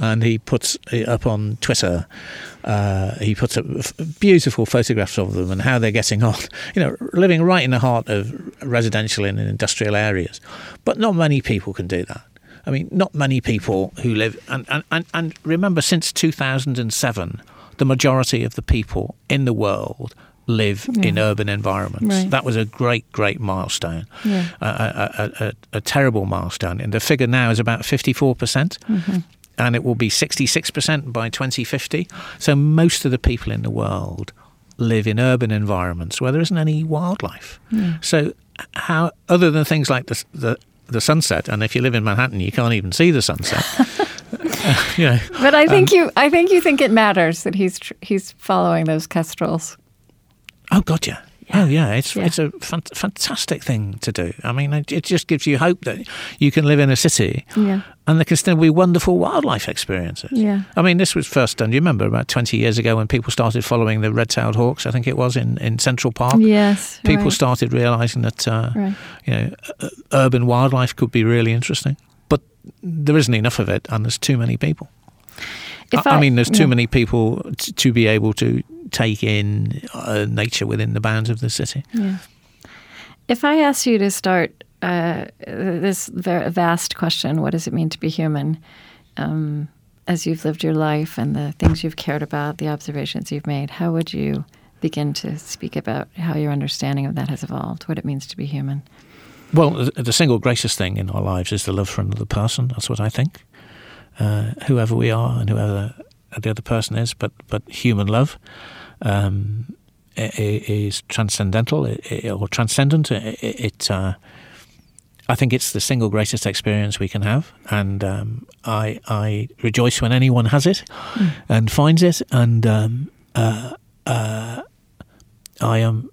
And he puts it up on Twitter. Uh, he puts up beautiful photographs of them and how they're getting on. You know, living right in the heart of residential and industrial areas. But not many people can do that. I mean, not many people who live. And, and, and, and remember, since 2007, the majority of the people in the world live in urban environments. Right. That was a great, great milestone. Yeah. A, a, a, a, terrible milestone. And the figure now is about 54%. percent And it will be 66% by 2050. So most of the people in the world live in urban environments where there isn't any wildlife. Hmm. So, how other than things like the, the the sunset, and if you live in Manhattan, you can't even see the sunset. you know, But I think um, you, I think you think it matters that he's tr- he's following those kestrels. Oh God, yeah. Oh yeah, it's Yeah. it's a fan- fantastic thing to do. I mean, it, it just gives you hope that you can live in a city, Yeah. and there can still be wonderful wildlife experiences. Yeah. I mean, this was first done. Do you remember about twenty years ago when people started following the red-tailed hawks? I think it was in, in Central Park. Yes. People right. started realizing that uh, Right. you know urban wildlife could be really interesting, but there isn't enough of it, and there's too many people. I, I mean, there's too yeah. many people t- to be able to take in uh, nature within the bounds of the city. Yeah. If I asked you to start uh, this very vast question, what does it mean to be human? Um, as you've lived your life and the things you've cared about, the observations you've made, how would you begin to speak about how your understanding of that has evolved, what it means to be human? Well, the, the single greatest thing in our lives is the love for another person. That's what I think. Uh, whoever we are and whoever the other person is, but but human love um, is transcendental or transcendent. It, it uh, I think it's the single greatest experience we can have, and um, I I rejoice when anyone has it mm. and finds it, and um, uh, uh, I am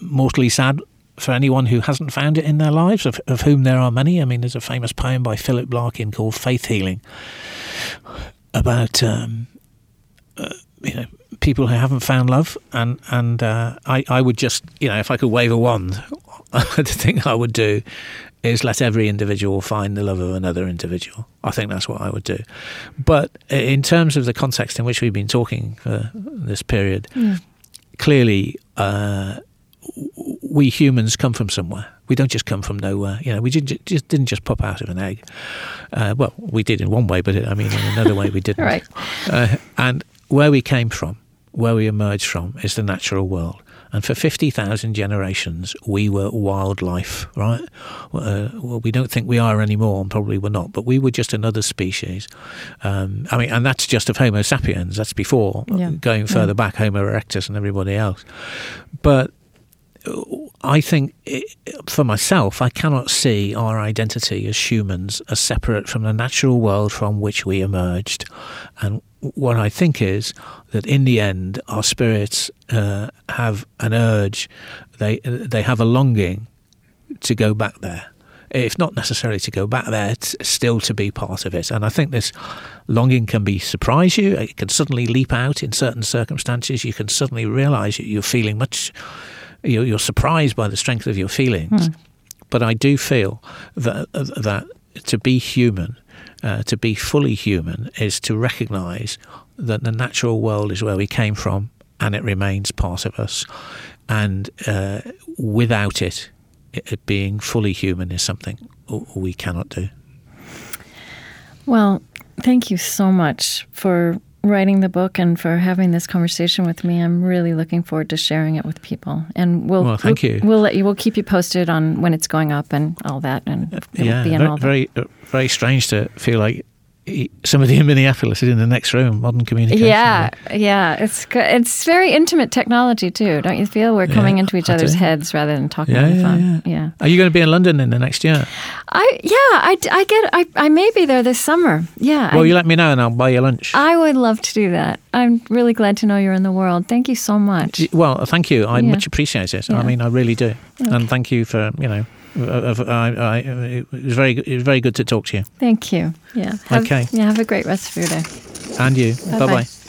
mortally sad for anyone who hasn't found it in their lives, of, of whom there are many. I mean, there's a famous poem by Philip Larkin called "Faith Healing" about um, uh, you know people who haven't found love, and and uh, I I would just you know if I could wave a wand, the thing I would do is let every individual find the love of another individual. I think that's what I would do. But in terms of the context in which we've been talking for this period, mm. clearly. Uh, we humans come from somewhere. We don't just come from nowhere. You know, we didn't just didn't just pop out of an egg. Uh, well, we did in one way, but it, I mean, in another way, we didn't. right. Uh, and where we came from, where we emerged from, is the natural world. And for 50,000 generations, we were wildlife, right? Uh, well, we don't think we are anymore, and probably we're not, but we were just another species. Um, I mean, and that's just of Homo sapiens. That's before yeah. going further yeah. back, Homo erectus and everybody else. But I think it, for myself, I cannot see our identity as humans as separate from the natural world from which we emerged. And what I think is that in the end, our spirits uh, have an urge, they, they have a longing to go back there. If not necessarily to go back there, still to be part of it. And I think this longing can be surprise you. It can suddenly leap out in certain circumstances. You can suddenly realize you're feeling much you're, you're surprised by the strength of your feelings. Mm. But I do feel that that to be human, uh, to be fully human, is to recognise that the natural world is where we came from, and it remains part of us. And uh, without it, it, being fully human is something we cannot do. Well, thank you so much for writing the book and for having this conversation with me. I'm really looking forward to sharing it with people. And we'll well, thank we'll, you. We'll let you. We'll keep you posted on when it's going up and all that. And uh, it'll yeah, be in very, all very, very strange to feel like somebody in Minneapolis is in the next room. Modern communication. Yeah, yeah. It's it's very intimate technology too. Don't you feel we're coming yeah, into each other's heads rather than talking yeah, on the yeah, phone? Yeah. yeah. Are you going to be in London in the next year? I yeah. I, I get I, I may be there this summer. Yeah. Well, I, you let me know and I'll buy you lunch. I would love to do that. I'm really glad to know you're in the world. Thank you so much. Well, thank you. I much appreciate it. I mean, I really do. Okay. And thank you for you know I, I, it was very it was very good to talk to you. Thank you. Yeah. Have, okay. Yeah. Have a great rest of your day. And you. Bye bye.